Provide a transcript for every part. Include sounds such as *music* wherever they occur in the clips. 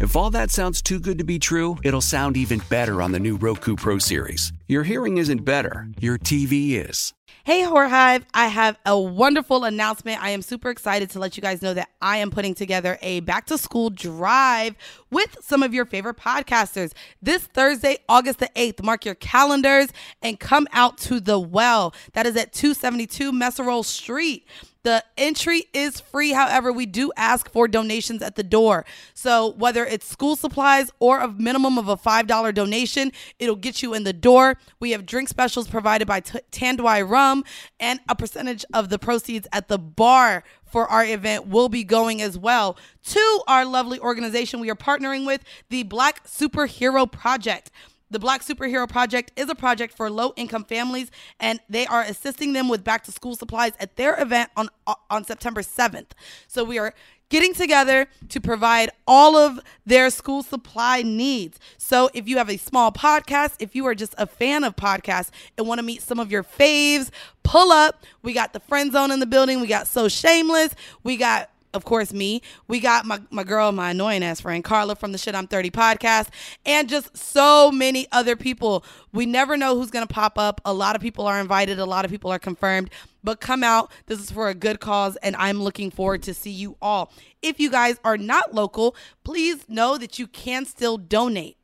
If all that sounds too good to be true, it'll sound even better on the new Roku Pro Series. Your hearing isn't better, your TV is. Hey, Horror I have a wonderful announcement. I am super excited to let you guys know that I am putting together a back to school drive with some of your favorite podcasters. This Thursday, August the 8th, mark your calendars and come out to the well. That is at 272 Meserole Street. The entry is free. However, we do ask for donations at the door. So whether it's school supplies or a minimum of a $5 donation, it'll get you in the door. We have drink specials provided by T- Tanduay Rum and a percentage of the proceeds at the bar for our event will be going as well to our lovely organization we are partnering with, the Black Superhero Project. The Black Superhero Project is a project for low income families, and they are assisting them with back to school supplies at their event on, on September 7th. So we are getting together to provide all of their school supply needs. So if you have a small podcast, if you are just a fan of podcasts and want to meet some of your faves, pull up. We got the friend zone in the building. We got So Shameless. We got of course, me. We got my, my girl, my annoying ass friend, Carla from the Shit I'm 30 podcast, and just so many other people. We never know who's going to pop up. A lot of people are invited, a lot of people are confirmed. But come out. This is for a good cause, and I'm looking forward to see you all. If you guys are not local, please know that you can still donate.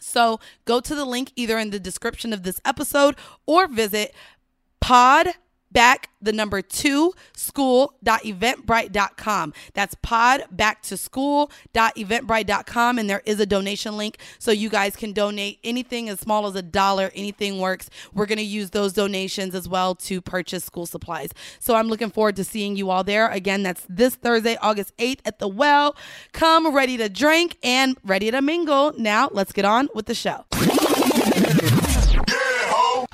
So go to the link either in the description of this episode or visit pod back the number two school.eventbrite.com that's pod back to school.eventbrite.com and there is a donation link so you guys can donate anything as small as a dollar anything works. We're going to use those donations as well to purchase school supplies. So i'm looking forward to seeing you all there. Again that's this thursday august 8th at the well. Come ready to drink and ready to mingle. Now let's get on with the show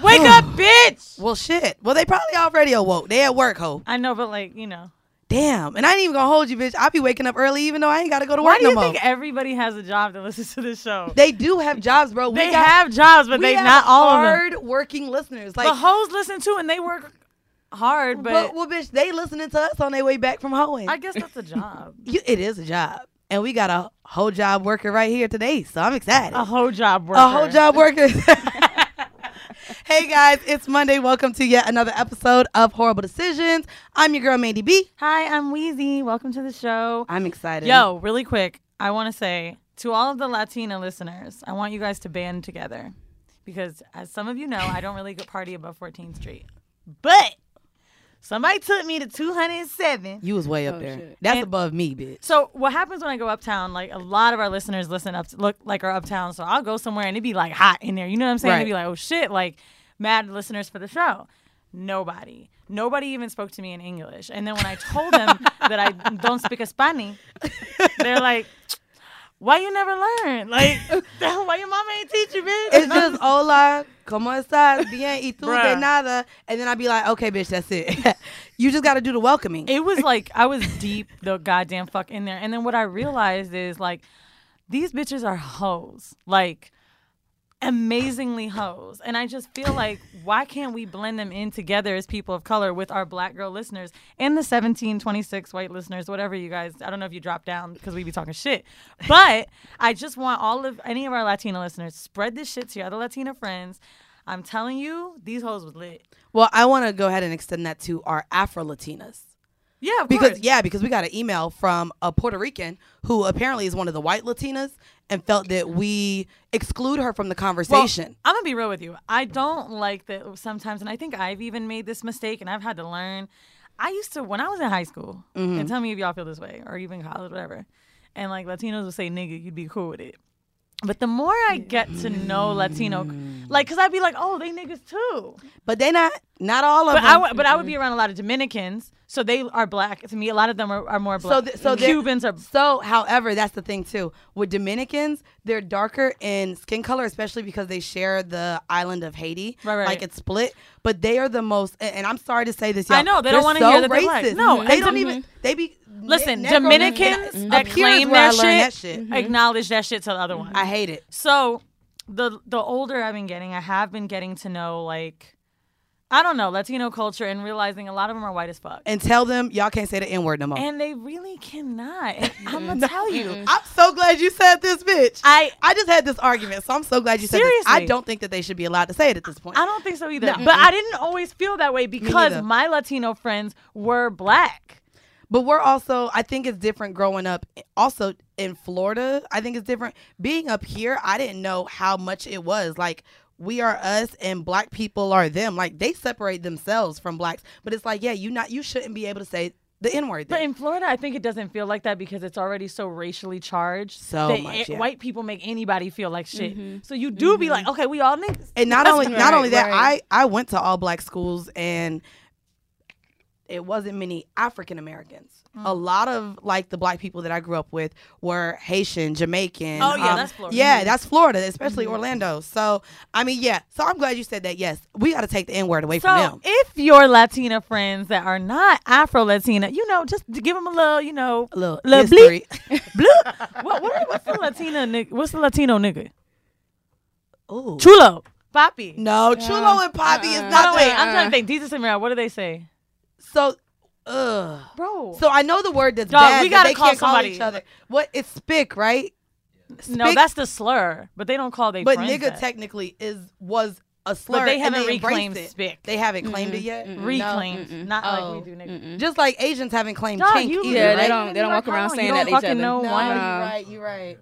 Wake up, *sighs* bitch! Well, shit. Well, they probably already awoke. They at work, ho. I know, but like, you know. Damn. And I ain't even gonna hold you, bitch. I be waking up early even though I ain't gotta go to Why work do you no more. I think everybody has a job to listen to this show? They do have jobs, bro. We They got- have jobs, but we they have not all of them. hard working listeners. Like, the hoes listen too, and they work hard, but well, well, bitch, they listening to us on their way back from hoeing. I guess that's a job. *laughs* You, it is a job, and we got a whole job worker right here today, so I'm excited. a whole job worker. A whole job worker. *laughs* *laughs* hey guys, it's Monday. Welcome to yet another episode of Horrible Decisions. I'm your girl Mandy B. Hi, I'm Weezy. Welcome to the show. I'm excited. Yo, really quick, I want to say to all of the Latina listeners, I want you guys to band together because, as some of you know, I don't really go party above 14th Street, but somebody took me to 207. you was way up oh, there. That's And- above me, bitch. So what happens when I go uptown? Like a lot of our listeners listen up, look like are uptown. So I'll go somewhere and it'd be like hot in there. You know what I'm saying? Right. It'd be like, oh shit, like mad listeners for the show. Nobody, nobody even spoke to me in English. And then when I told them *laughs* that I don't speak Spanish, they're like, why you never learn? Like, *laughs* why your mama ain't teach you, bitch? It's just hola, como estás, bien, y tú de nada, and then I'd be like, okay, bitch, that's it. *laughs* you just got to do the welcoming. it was like I was deep the goddamn fuck in there. And then what I realized is like these bitches are hoes. Like amazingly hoes. And I just feel like, why can't we blend them in together as people of color with our black girl listeners and the 17, 26 white listeners, whatever you guys, I don't know if you drop down because we be talking shit. But I just want all of, any of our Latina listeners, spread this shit to your other Latina friends. I'm telling you, these hoes was lit. Well, I want to go ahead and extend that to our Afro Latinas. Yeah, because course. yeah, because we got an email from a Puerto Rican who apparently is one of the white Latinas and felt that we exclude her from the Well, conversation. I'm gonna be real with you. I don't like that sometimes, and I think I've even made this mistake, and I've had to learn. I used to when I was in high school, Mm-hmm. and tell me if y'all feel this way, or even college, whatever. And like Latinos would say "nigga," you'd be cool with it. But the more I get to know Latino, like, cause I'd be like, oh, they niggas too. but they not not all of But them. I, w- but I would be around a lot of Dominicans, so they are black. To me, a lot of them are, are more black. so th- so Cubans are so however that's the thing too with dominicans they're darker in skin color especially because they share the island of haiti Right, right. like it's split but they are the most and, and i'm sorry to say this y'all, I know, they don't wanna so hear that they're black. racist. No, they don't even they be Listen, negro- Dominicans and that up here is claim that shit, that shit Mm-hmm. acknowledge that shit to the other one. i hate it So the the older I've been getting, I have been getting to know like I don't know Latino culture and realizing a lot of them are white as fuck, and tell them y'all can't say the n-word no more and they really cannot. *laughs* I'm gonna tell you, i'm so glad you said this bitch I i just had this argument so i'm so glad you said this i don't think that they should be allowed to say it at this point I don't think so either. No. But I didn't always feel that way because my Latino friends were black. But we're also, I think it's different growing up. Also in Florida, I think it's different. Being up here, I didn't know how much it was. Like, we are us and black people are them. Like, they separate themselves from blacks. But it's like, yeah, you not, you shouldn't be able to say the N word. But in Florida, I think it doesn't feel like that because it's already so racially charged. So that much, it- yeah. white people make anybody feel like shit. Mm-hmm. So you do be mm-hmm. like, okay, we all niggas. and not That's only not only that, right. I I went to all black schools and it wasn't many African Americans. Mm. A lot of like the black people that I grew up with were Haitian, Jamaican. Oh, yeah, um, that's Florida. Yeah, that's Florida, especially Mm-hmm. Orlando. So I mean, yeah. So I'm glad you said that. Yes, we got to take the N word away So from them. if your Latina friends that are not Afro Latina, you know, just give them a little, you know, A little little history. bleep, *laughs* bleep. What, what, what's the Latina nigga? What's the Latino nigga? Ooh. Chulo, Papi. No, Chulo and Papi is uh-uh. not No, wait. I'm trying to think. Jesus and Mira, what do they say, So, ugh. bro? So I know the word that's Dog, bad. we gotta they call can't call each other. What? It's spick, right? no, that's the slur, but they don't call they. But nigga that. technically is was a slur. But they haven't embraced reclaimed it. spick. They haven't claimed it yet. reclaimed, not Oh, like we do, nigga. Just like Asians haven't claimed Dog, chink you- either, Yeah, right? they don't. They don't walk around saying that don't to each fucking other. know No, why. you're Uh, right. You're right.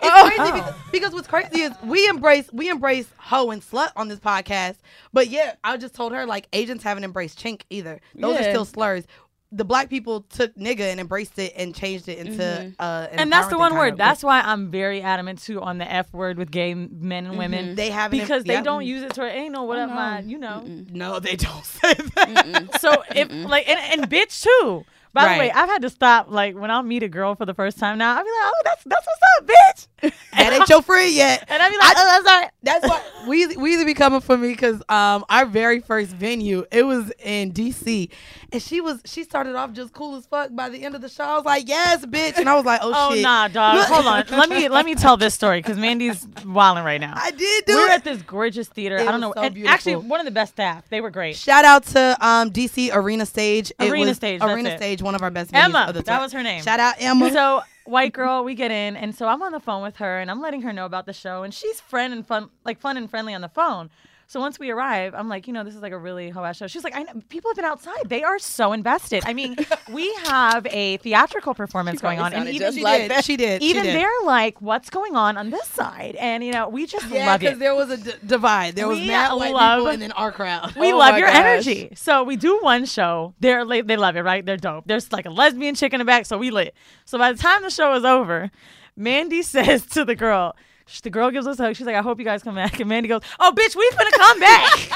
It's crazy because, because what's crazy is we embrace we embrace hoe and slut on this podcast, but yeah, I just told her like Asians haven't embraced chink either. Those are still slurs. The black people took nigga and embraced it and changed it into uh, an And that's the one word. That's why I'm very adamant too on the F word with gay men and women. they haven't because they yeah. don't use it to ain't no what up my you know. No, they don't *laughs* say that. So if like and, and bitch too. By the way, I've had to stop like when I'll meet a girl for the first time now. I'll be like, oh, that's that's what's up, bitch. *laughs* that ain't your friend yet. *laughs* And I'll be like, I- oh, I'm sorry. That's why Weezy, Weezy be coming for me because um our very first venue it was in DC, and she was she started off just cool as fuck. By the end of the show, I was like, "Yes, bitch," and I was like, "Oh, *laughs* Oh shit." nah, dog. Hold on. Let me let me tell this story because Mandy's wilding right now. I did do we were it. at this gorgeous theater. It I don't know. so actually, one of the best staff. They were great. Shout out to um DC Arena Stage. It Arena Stage, that's Arena it. Stage, one of our best Emma, that was her name. Shout out Emma. So white girl, we get in, and so I'm on the phone with her, and I'm letting her know about the show, and she's friend and fun, like fun and friendly on the phone. So once we arrive, I'm like, you know, this is like a really hoe ass show. She's like, I know, people have been outside. They are so invested. I mean, *laughs* we have a theatrical performance going on, and even she like did. that. She did. she even did. they're like, what's going on on this side? And you know, we just Yeah, love because it. there was a d- divide. There was mad white love- people and then our crowd. We Oh love your gosh. energy. So we do one show. They're like, they love it, right? They're dope. There's like a lesbian chick in the back, so we lit. So by the time the show is over, Mandy *laughs* says to the girl, sh- the girl gives us a hug. She's like, I hope you guys come back. And Mandy goes, Oh, bitch, we finna come back.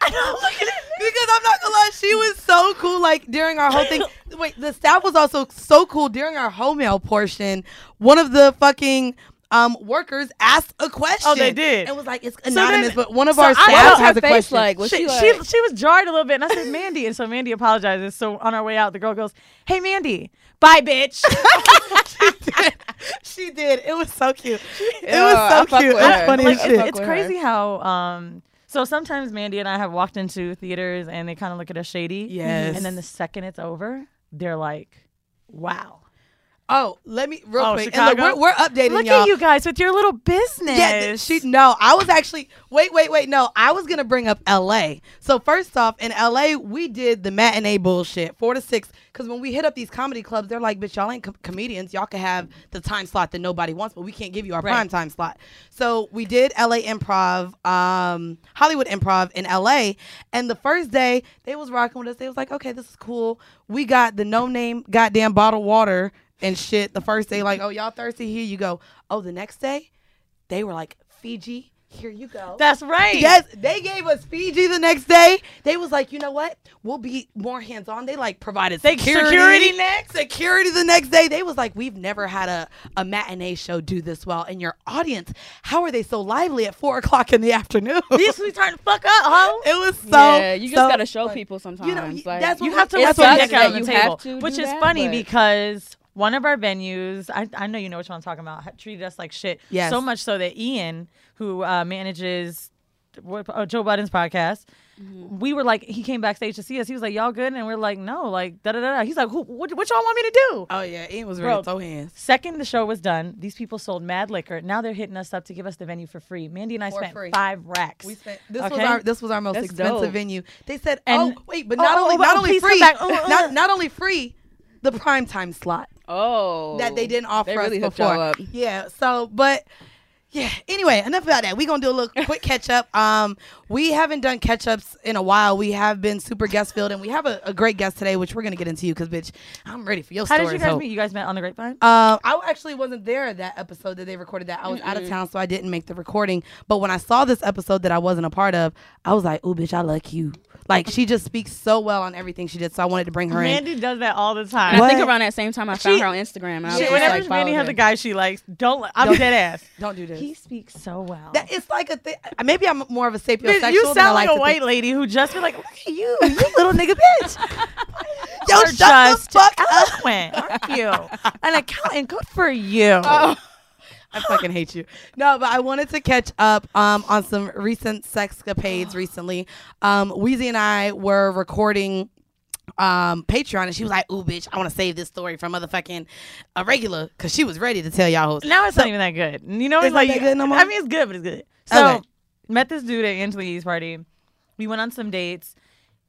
I know, look at it. Because I'm not gonna lie, she was so cool. Like during our whole thing. Wait, the staff was also so cool during our home mail portion. One of the fucking um, workers asked a question. Oh, they did? It was like it's then- anonymous, but one of so our I- staff has a question. like? Was she, she she, like? she was jarred a little bit, and I said, "Mandy," and so Mandy apologizes. So on our way out, the girl goes, "Hey, Mandy, bye, bitch." *laughs* she did. she did. It was so cute. It Yeah, was so fuck cute. with It's funny Like, shit. fuck it's with her. crazy how um so sometimes Mandy and I have walked into theaters and they kind of look at us shady. Yes. And then the second it's over, they're like, "Wow, Oh, let me real Oh, quick. And look, we're, we're updating look y'all. at you guys with your little business." Yeah, she no. I was actually wait, wait, wait. No, I was gonna bring up L.A. So first off, in L.A. we did the matinee bullshit, four to six. Because when we hit up these comedy clubs, they're like, "Bitch, y'all ain't com- comedians. Y'all can have the time slot that nobody wants, but we can't give you our prime time slot." So we did L.A. Improv, um, Hollywood Improv in L.A. And the first day they was rocking with us. They was like, "Okay, this is cool. We got the no name goddamn bottled water." And shit, the first day, like, oh, y'all thirsty? Here you go. Oh, the next day, they were like Fiji. Here you go. That's right. yes, they gave us Fiji the next day. They was like, you know what? We'll be more hands on. They like provided security. security next? Security the next day. They was like, we've never had a, a matinee show do this well. And your audience, how are they so lively at four o'clock in the afternoon? *laughs* These we turn the fuck up, huh? it was so. yeah, you just so gotta show fun. people sometimes. You know, like, that's You what have to we- put It some sucks dick that on the you have to which is that, funny but- because one of our venues, I, I know you know which one I'm talking about, treated us like shit. Yes. So much so that Ian, who uh, manages oh, Joe Budden's podcast, Mm-hmm. we were like, he came backstage to see us. He was like, "Y'all good?" And we're like, "No." Like, da da da. da. He's like, Who, what, "What y'all want me to do?" Oh yeah, Ian was Bro, ready to throw hands. Second, the show was done. These people sold mad liquor. Now they're hitting us up to give us the venue for free. Mandy and I For spent free. five racks. We spent this was our this was our most That's expensive dope. venue. They said, And- "Oh wait, but Oh, not oh, only oh, not oh, only free, back. Oh, uh. not not only free, the prime time slot oh, that they didn't offer They really us before. Yeah, so but yeah. Anyway, enough about that. We gonna do a little quick *laughs* catch up. Um, we haven't done catch ups in a while. We have been super guest filled, and we have a, a great guest today, which we're gonna get into you because bitch, I'm ready for your story. How did you guys ho. meet? You guys met on the grapevine? Uh, I actually wasn't there that episode that they recorded that. I was out of town, so I didn't make the recording. But when I saw this episode that I wasn't a part of, I was like, "Ooh, bitch, I like you." Like she just speaks so well on everything she did, so I wanted to bring her in. Mandy does that all the time. And I think around that same time I found She- her on Instagram. And I was She, just whenever like, Mandy followed has her. a guy she likes, don't. I'm Don't- dead ass. *laughs* Don't do this. He speaks so well. That it's like a thing. Maybe I'm more of a sapiosexual. Bitch, you than I sound like, to a think. white lady who just be like, look at you, you *laughs* little nigga bitch. *laughs* Yo, You're shut just the fuck up. eloquent, aren't you? An accountant, good for you. Oh. I fucking hate you. No, but I wanted to catch up um, on some recent sexcapades *gasps* recently. Um, Weezy and I were recording um Patreon and she was like, Ooh, bitch, I want to save this story from motherfucking a regular because she was ready to tell y'all hoes. Now it's So- not even that good. You know, It's it's not like that good no more? I mean, it's good, but it's good. So Okay. met this dude at Angela Yee's party. We went on some dates.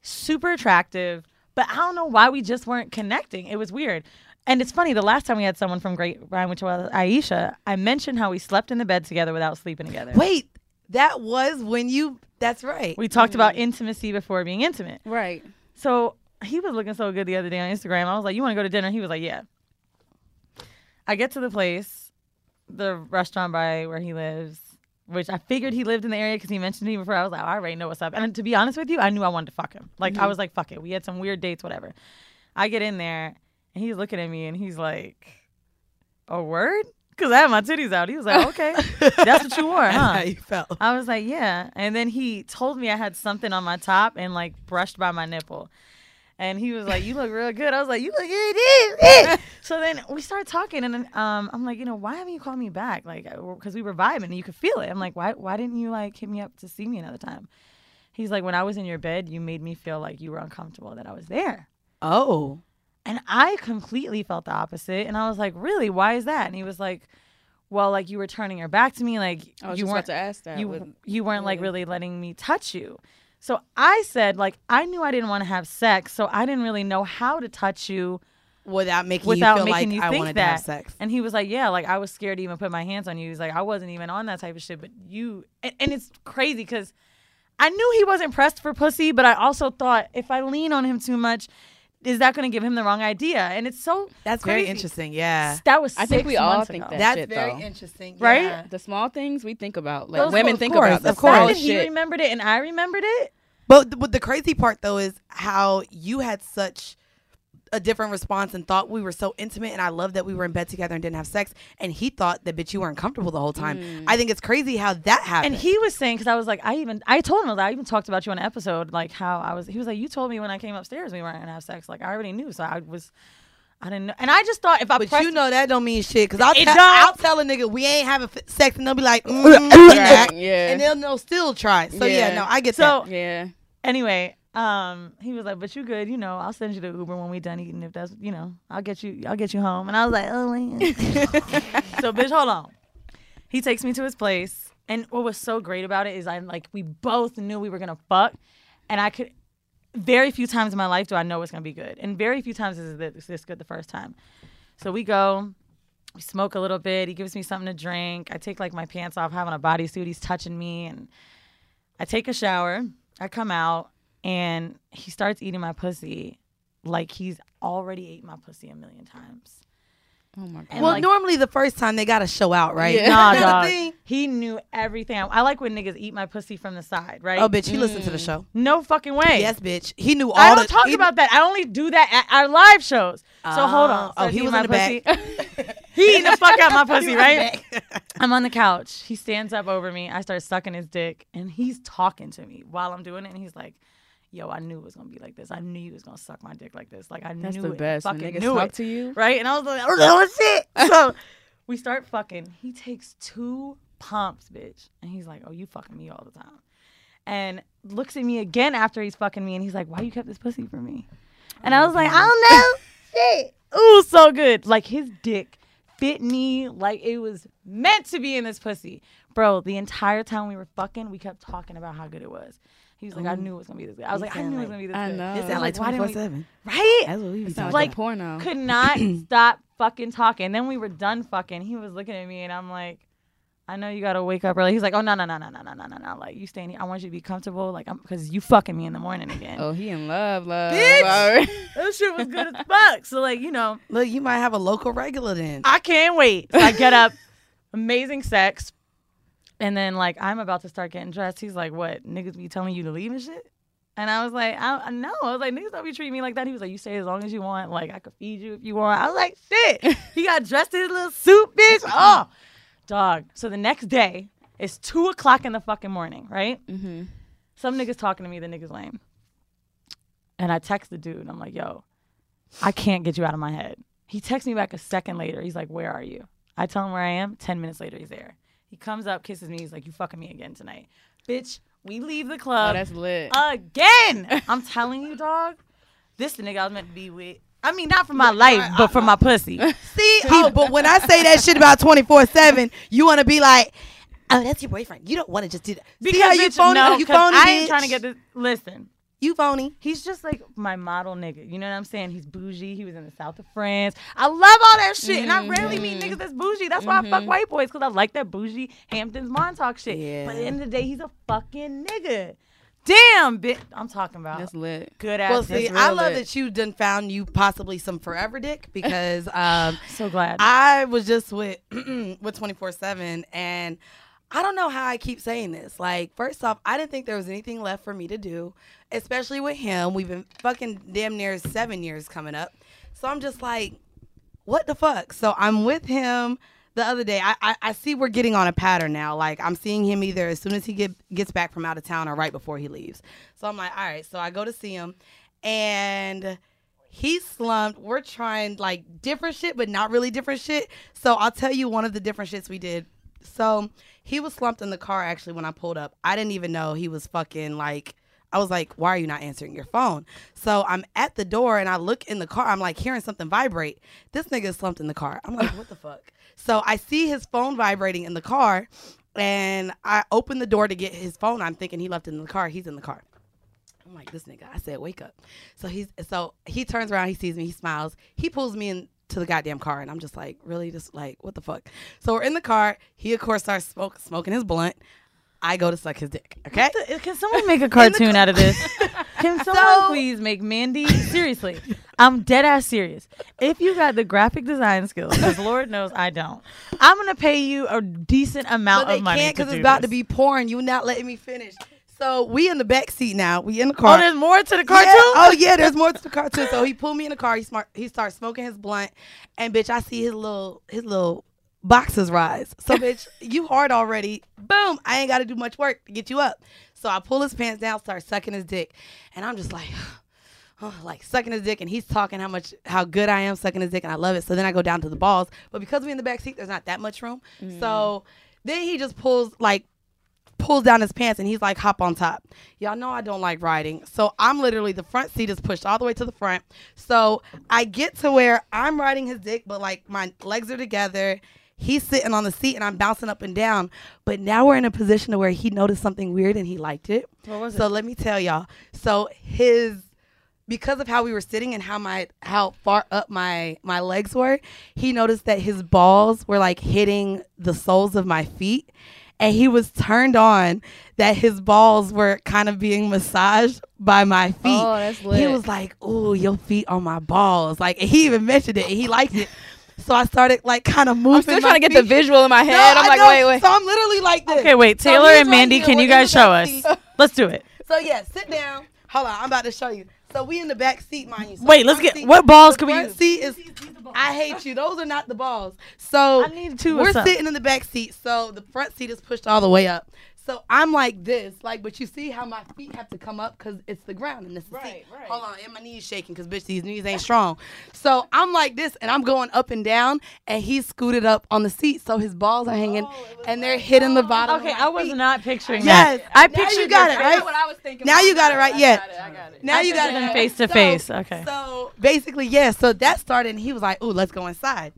Super attractive, but I don't know why we just weren't connecting. It was weird. And it's funny. The last time we had someone from Great Ryan, which was Aisha, I mentioned how we slept in the bed together without sleeping together. Wait, that was when you that's right. We talked about mm-hmm. intimacy before being intimate. Right. So he was looking so good the other day on Instagram. I was like, "You want to go to dinner?" He was like, "Yeah." I get to the place, the restaurant by where he lives, which I figured he lived in the area because he mentioned to me before. I was like, "I already know what's up." And to be honest with you, I knew I wanted to fuck him. Like I mm-hmm. was like, "Fuck it." We had some weird dates, whatever. I get in there and he's looking at me and he's like, "A word?" Because I had my titties out. He was like, "Okay, that's what you *laughs* wore, That's huh?" how you felt. I was like, yeah. And then he told me I had something on my top and like brushed by my nipple. And he was like, "You look real good." I was like, "You look good." *laughs* so then we started talking, and then um, I'm like, you know, why haven't you called me back? Like, because we were vibing, and you could feel it. I'm like, why? Why didn't you like hit me up to see me another time? He's like, when I was in your bed, you made me feel like you were uncomfortable that I was there. Oh. And I completely felt the opposite. And I was like, really? Why is that? And he was like, well, like you were turning your back to me, like you weren't to ask that. you with- you weren't like really letting me touch you. So I said like I knew I didn't want to have sex, so I didn't really know how to touch you Without making without you feel making like you I think wanted that. to have sex. And he was like, "Yeah, like I was scared to even put my hands on you." He's like, "I wasn't even on that type of shit, but you." And, and it's crazy because I knew he wasn't pressed for pussy, but I also thought if I lean on him too much, is that going to give him the wrong idea? And it's so That's very interesting. Yeah. That was I think we all think ago. that. That's shit, very though. interesting. Right? Yeah. the small things we think about, like Those- women of think course, about. The of course. small fact that he remembered it and I remembered it. But th- but the crazy part though is how you had such a different response and thought we were so intimate and I love that we were in bed together and didn't have sex and he thought that bitch you weren't comfortable the whole time. I think it's crazy how that happened. And he was saying because I was like, I even I told him that I even talked about you on an episode, like how I was. He was like, you told me when I came upstairs we weren't gonna have sex. Like I already knew, so I was, I didn't know. And I just thought if I but pressed, you know that don't mean shit because I'll, it ta- I'll tell a nigga we ain't having f- sex and they'll be like, *laughs* mm, mm, mm, yeah. Mm, yeah. and they'll, they'll still try. So yeah, Yeah. no, I get So- that. Yeah. anyway, um, he was like, but you good, you know. I'll send you the Uber when we done eating. If that's, you know, I'll get you, I'll get you home. And I was like, oh man. *laughs* so bitch, hold on. He takes me to his place, and what was so great about it is I'm like we both knew we were gonna fuck, and I could. Very few times in my life do I know it's gonna be good, and very few times is this, this good the first time. So we go, we smoke a little bit. He gives me something to drink. I take like my pants off, having a bodysuit. He's touching me, and I take a shower. I come out, and he starts eating my pussy like he's already ate my pussy a million times. Oh my god. And Well, like, normally the first time they gotta show out, right? Yeah. *laughs* nah, dog. He knew everything. I, I like when niggas eat my pussy from the side, right? Oh, bitch, he listened to the mm. show. No fucking way. Yes, bitch. He knew all I don't the. talk he- about that. I only do that at our live shows. So oh. hold on. Oh, he was my in the pussy. *laughs* he eating the fuck out my *laughs* pussy, right? I'm on the couch. He stands up over me. I start sucking his dick, and he's talking to me while I'm doing it. And he's like, "Yo, I knew it was gonna be like this. I knew you was gonna suck my dick like this. Like I That's knew the it. best when Fucking niggas knew talk it. to you. right?" And I was like, "Oh shit!" *laughs* So we start fucking. He takes two pumps, bitch, and he's like, "Oh, you fucking me all the time." And looks at me again after he's fucking me, and he's like, "Why you kept this pussy for me?" And I oh was like, "I don't know, *laughs* shit." Ooh, so good. Like his dick fit me like it was meant to be in this pussy, bro. The entire time we were fucking, we kept talking about how good it was. He was like, "I oh. knew it was gonna be this good." I was like, "I knew it was gonna be this I good." know. It sound like Why didn't four we- seven. Right? That's what we be Sounds talking. like Like, porno. *clears throat* could not *clears throat* stop fucking talking. Then we were done fucking. He was looking at me and I'm like, I know you gotta wake up early. He's like, Oh no no no no no no no no no. Like you staying here. I want you to be comfortable. Like I'm because you fucking me in the morning again. Oh, he in love, love. Bitch! *laughs* That shit was good as *laughs* fuck. So like you know, Look, you might have a local regular then. I can't wait. So I get up, *laughs* amazing sex, and then like I'm about to start getting dressed. He's like, What niggas be telling you to leave and shit? And I was like, I, know. I was like, niggas don't be treating me like that. He was like, you stay as long as you want. Like, I could feed you if you want. I was like, shit. *laughs* he got dressed in his little suit, bitch. *laughs* Oh, dog. So the next day, it's two o'clock in the fucking morning, right? mm-hmm. Some niggas talking to me, the niggas lame. And I text the dude. I'm like, yo, I can't get you out of my head. He texts me back a second later. He's like, where are you? I tell him where I am. Ten minutes later, he's there. He comes up, kisses me. He's like, you fucking me again tonight. Bitch, we leave the Oh, club that's lit. again. I'm telling you, dog. This the nigga I was meant to be with. I mean, not for my life, but for my pussy. *laughs* See, oh, but when I say that shit about twenty four seven, you want to be like, oh, that's your boyfriend. You don't want to just do that. See how you bitch, phony? no, you 'cause phony. I ain't bitch. trying to get this. Listen, You phony. he's just like my model nigga. You know what I'm saying? He's bougie. He was in the south of France. I love all that shit, and I rarely meet niggas that's bougie. That's why I fuck white boys because I like that bougie Hamptons Montauk shit. Yeah. But at the end of the day, he's a fucking nigga. Damn, bitch. I'm talking about That's lit. good ass. Well, see, I love lit. that you done found you possibly some forever dick *laughs* because um, so glad. I was just with *clears throat* with twenty four seven and. I don't know how I keep saying this. Like, first off, I didn't think there was anything left for me to do, especially with him. We've been fucking damn near seven years coming up. So I'm just like, what the fuck? So I'm with him the other day. I, I, I see we're getting on a pattern now. Like I'm seeing him either as soon as he get, gets back from out of town or right before he leaves. So I'm like, all right. So I go to see him and he's slumped. We're trying like different shit, but not really different shit. So I'll tell you one of the different shits we did. So he was slumped in the car actually when I pulled up. I didn't even know he was fucking like I was like, why are you not answering your phone? So I'm at the door and I look in the car. I'm like hearing something vibrate. This nigga is slumped in the car. I'm like, *laughs* what the fuck? So I see his phone vibrating in the car and I open the door to get his phone. I'm thinking he left it in the car. He's in the car. I'm like, this nigga. I said, wake up. So he's so he turns around, he sees me, he smiles, he pulls me into the goddamn car, and I'm just like, really, just like, what the fuck? So we're in the car. He of course starts smoke, smoking his blunt. I go to suck his dick. Okay. Can *laughs* someone make a cartoon out of this? *laughs* Can someone So- please make Mandy? Seriously, I'm dead ass serious. If you got the graphic design skills, because Lord knows I don't, I'm gonna pay you a decent amount But they of money can't because it's about this. to be porn. You not letting me finish. So we in the back seat now. We in the oh, car. Oh, there's more to the Yeah. cartoon. Oh yeah, there's more to the car too. So he pulled me in the car. He smart. He starts smoking his blunt, and bitch, I see his little his little boxes rise. So *laughs* bitch, you hard already. Boom! I ain't got to do much work to get you up. So I pull his pants down, start sucking his dick, and I'm just like. *sighs* oh, like sucking his dick and he's talking how much how good I am sucking his dick and I love it. So then I go down to the balls. But because we in the back seat, there's not that much room. Mm. So then he just pulls like pulls down his pants and he's like hop on top. Y'all know I don't like riding. So I'm literally the front seat is pushed all the way to the front. So I get to where I'm riding his dick, but like my legs are together. He's sitting on the seat and I'm bouncing up and down. But now we're in a position to where he noticed something weird and he liked it. What was so it? let me tell y'all. So his because of how we were sitting and how my how far up my my legs were, he noticed that his balls were like hitting the soles of my feet. And he was turned on that his balls were kind of being massaged by my oh, feet. Oh, that's He was like, "Ooh, your feet on my balls!" Like he even mentioned it. He liked it. So I started like kind of moving. I'm still my trying to get the visual in my head. No, I'm I like, know. wait, wait. So I'm literally like this. Okay, wait. Taylor he's and Mandy, here, can you guys show us? Let's do it. So yeah, sit down. Hold on, I'm about to show you. So we in the back seat, mind you. So Wait, let's get- seat- what balls can we front use? Seat is. I hate you. Those are not the balls. So I need two We're sitting in the back seat, so the front seat is pushed all the way up. So I'm like this, like, but you see how my feet have to come up because it's the ground and this is the seat. right. Hold on, and my knees shaking because bitch, these knees ain't strong. So I'm like this, and I'm going up and down, and he scooted up on the seat, so his balls are hanging, oh, and they're hitting the oh. bottom. Okay, of my I was feet. not picturing Yes, that. I now pictured you got your it, face. right? what I was thinking. Now you got it right. Yeah. I got it. I got it. Now I you got it them face to face. Okay. So basically, yeah. So that started, and he was like, "Ooh, let's go inside."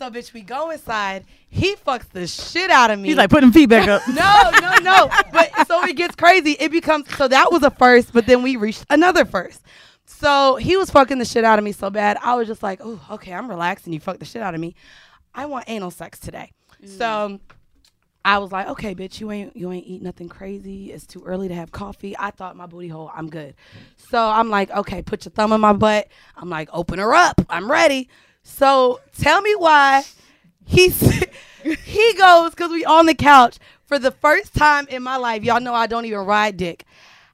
So bitch, we go inside. He fucks the shit out of me. He's like putting feet back up. *laughs* no, no, no. But so it gets crazy. It becomes so that was a first, but then we reached another first. So he was fucking the shit out of me so bad. I was just like, oh, okay, I'm relaxing. You fucked the shit out of me. I want anal sex today. Mm. So I was like, okay, bitch, you ain't you ain't eat nothing crazy. It's too early to have coffee. I thought my booty hole, I'm good. So I'm like, okay, put your thumb in my butt. I'm like, open her up. I'm ready. So tell me why he *laughs* he goes because we on the couch for the first time in my life. Y'all know I don't even ride dick.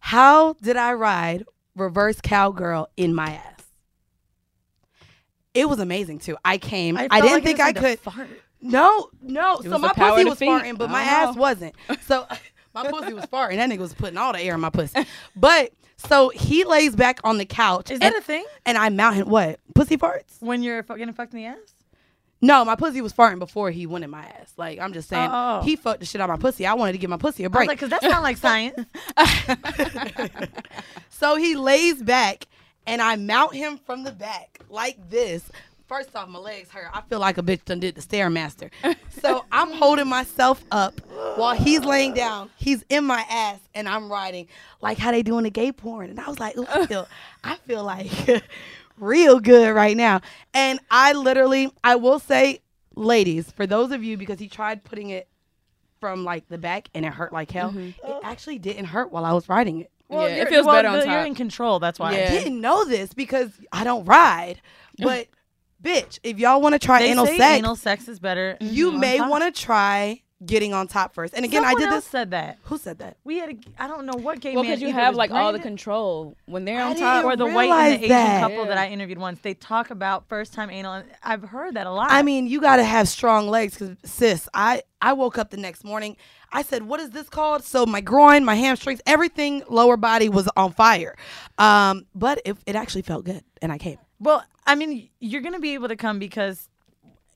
How did I ride reverse cowgirl in my ass? It was amazing too. I came. I, felt didn't like think I could. fart. No, no. so my pussy was feet. farting, but my I ass wasn't. So *laughs* my pussy was farting. That nigga was putting all the air in my pussy. But *laughs* so he lays back on the couch. Is and, that a thing? And I mount him. What? Pussy farts? When you're getting fucked in the ass? No, my pussy was farting before he went in my ass. Like I'm just saying, Oh. he fucked the shit out of my pussy. I wanted to give my pussy a break. like, because that's not like science. *laughs* so he lays back, and I mount him from the back like this. First off, my legs hurt. I feel like a bitch done did the stairmaster. *laughs* so I'm holding myself up while he's laying down. He's in my ass, and I'm riding like how they do in the gay porn. And I was like, Ooh, I feel, I feel like *laughs* real good right now. And I literally, I will say, ladies, for those of you because he tried putting it from like the back and it hurt like hell. Mm-hmm. It actually didn't hurt while I was riding it. yeah, it feels well, better on the- top. You're in control. That's why. I Yeah. didn't know this because I don't ride. *laughs* But bitch, if y'all want to try They anal say sex, anal sex is better. you may want to try getting on top first. And again, Someone I did else this. said that. Who said that? We had a, I don't know what gay well, man. because you have like all the control when they're I on top. or the white and realize the Asian that. couple that I interviewed once. They talk about first time anal. And I've heard that a lot. I mean, you got to have strong legs because, sis, I, I woke up the next morning. I said, What is this called? So, my groin, my hamstrings, everything lower body was on fire. Um, but it, it actually felt good. And I came. Well, I mean, you're gonna be able to come because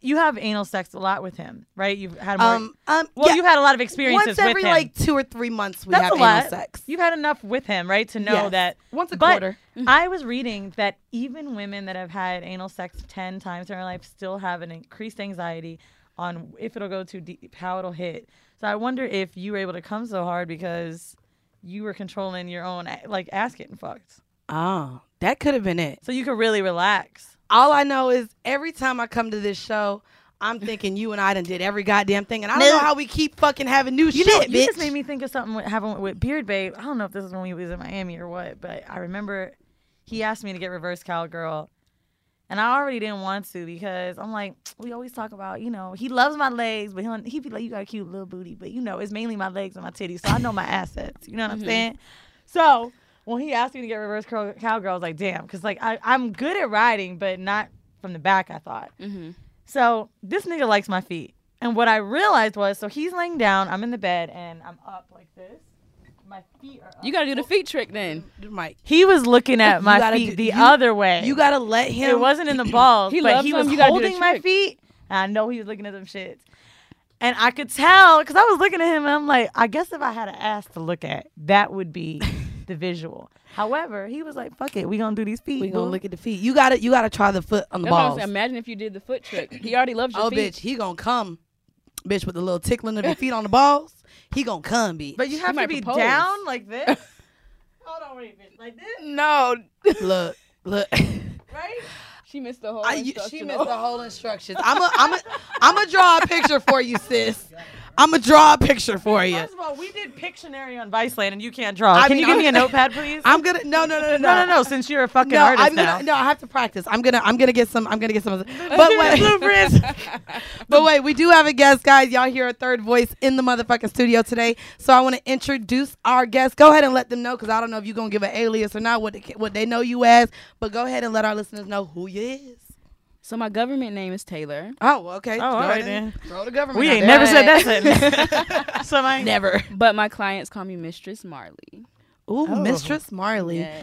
you have anal sex a lot with him, right? You've had more. Um, um, well, yeah, you've had a lot of experiences Once every with him. like two or three months, we That's have a lot. anal sex. You've had enough with him, right, to know Yes. that Once a but quarter. I was reading that even women that have had anal sex ten times in their life still have an increased anxiety on if it'll go too deep, how it'll hit. So I wonder if you were able to come so hard because you were controlling your own like ass getting fucked, Oh, that could have been it. so you could really relax. All I know is every time I come to this show, I'm thinking you and I done did every goddamn thing, and I don't know how we keep fucking having new You shit, know, bitch. you just made me think of something with, having with Beard Babe. I don't know if this is when we was in Miami or what, but I remember he asked me to get reverse cowgirl, And I already didn't want to because I'm like, we always talk about, you know, he loves my legs, but he'll, he'd be like, you got a cute little booty. But, you know, it's mainly my legs and my titties. So I know my assets. You know what I'm mm-hmm. saying? So when he asked me to get reverse curl cowgirl, I was like, damn. Because, like, I, I'm good at riding, but not from the back, I thought. Mm-hmm. So this nigga likes my feet. And what I realized was, so he's laying down, I'm in the bed, and I'm up like this. My feet are up. You gotta do the feet trick then. Mike. He was looking at my gotta feet do- the you- other way. You gotta let him. It wasn't in the *clears throat* balls, He but he them, was you gotta do the holding my trick. feet. And I know he was looking at them shits. And I could tell because I was looking at him and I'm like, I guess if I had an ass to look at, that would be *laughs* the visual. However, he was like, fuck it, we gonna do these feet. We gonna boo." look at the feet. You gotta you gotta try the foot on the That's what balls. Imagine if you did the foot trick. He already loves your Oh, feet. bitch, he gonna come, bitch, with the little tickling of your feet on the balls. He gonna come, bitch. But you have to be propose. down like this. *laughs* Hold on, wait, bitch. Like this, No. look, look. *laughs* right? She missed the whole. I, she instruction, missed though. the whole instructions. I'm a, I'm a, I'm gonna draw a picture for you, *laughs* sis. I'm gonna draw a picture for you. First of all, we did Pictionary on Viceland and you can't draw. I Can mean, you give me a I'm- notepad, please? *laughs* I'm gonna no no no no no, no, no. Since you're a fucking No, artist I'm now. gonna no. I have to practice. I'm gonna I'm gonna get some. I'm gonna get some. *laughs* But wait, *laughs* but wait, we do have a guest, guys. Y'all hear a third voice in the motherfucking studio today. So I want to introduce our guest. Go ahead and let them know, because I don't know if you're gonna give an alias or not, what they, what they know you as. But go ahead and let our listeners know who you is. So my government name is Taylor. Oh, okay. Oh, all Go right ahead and then. Throw the government. we ain't there. never said that sentence. *laughs* *laughs* so I Never. But my clients call me Mistress Marley. Ooh, Oh. Mistress Marley. Yeah.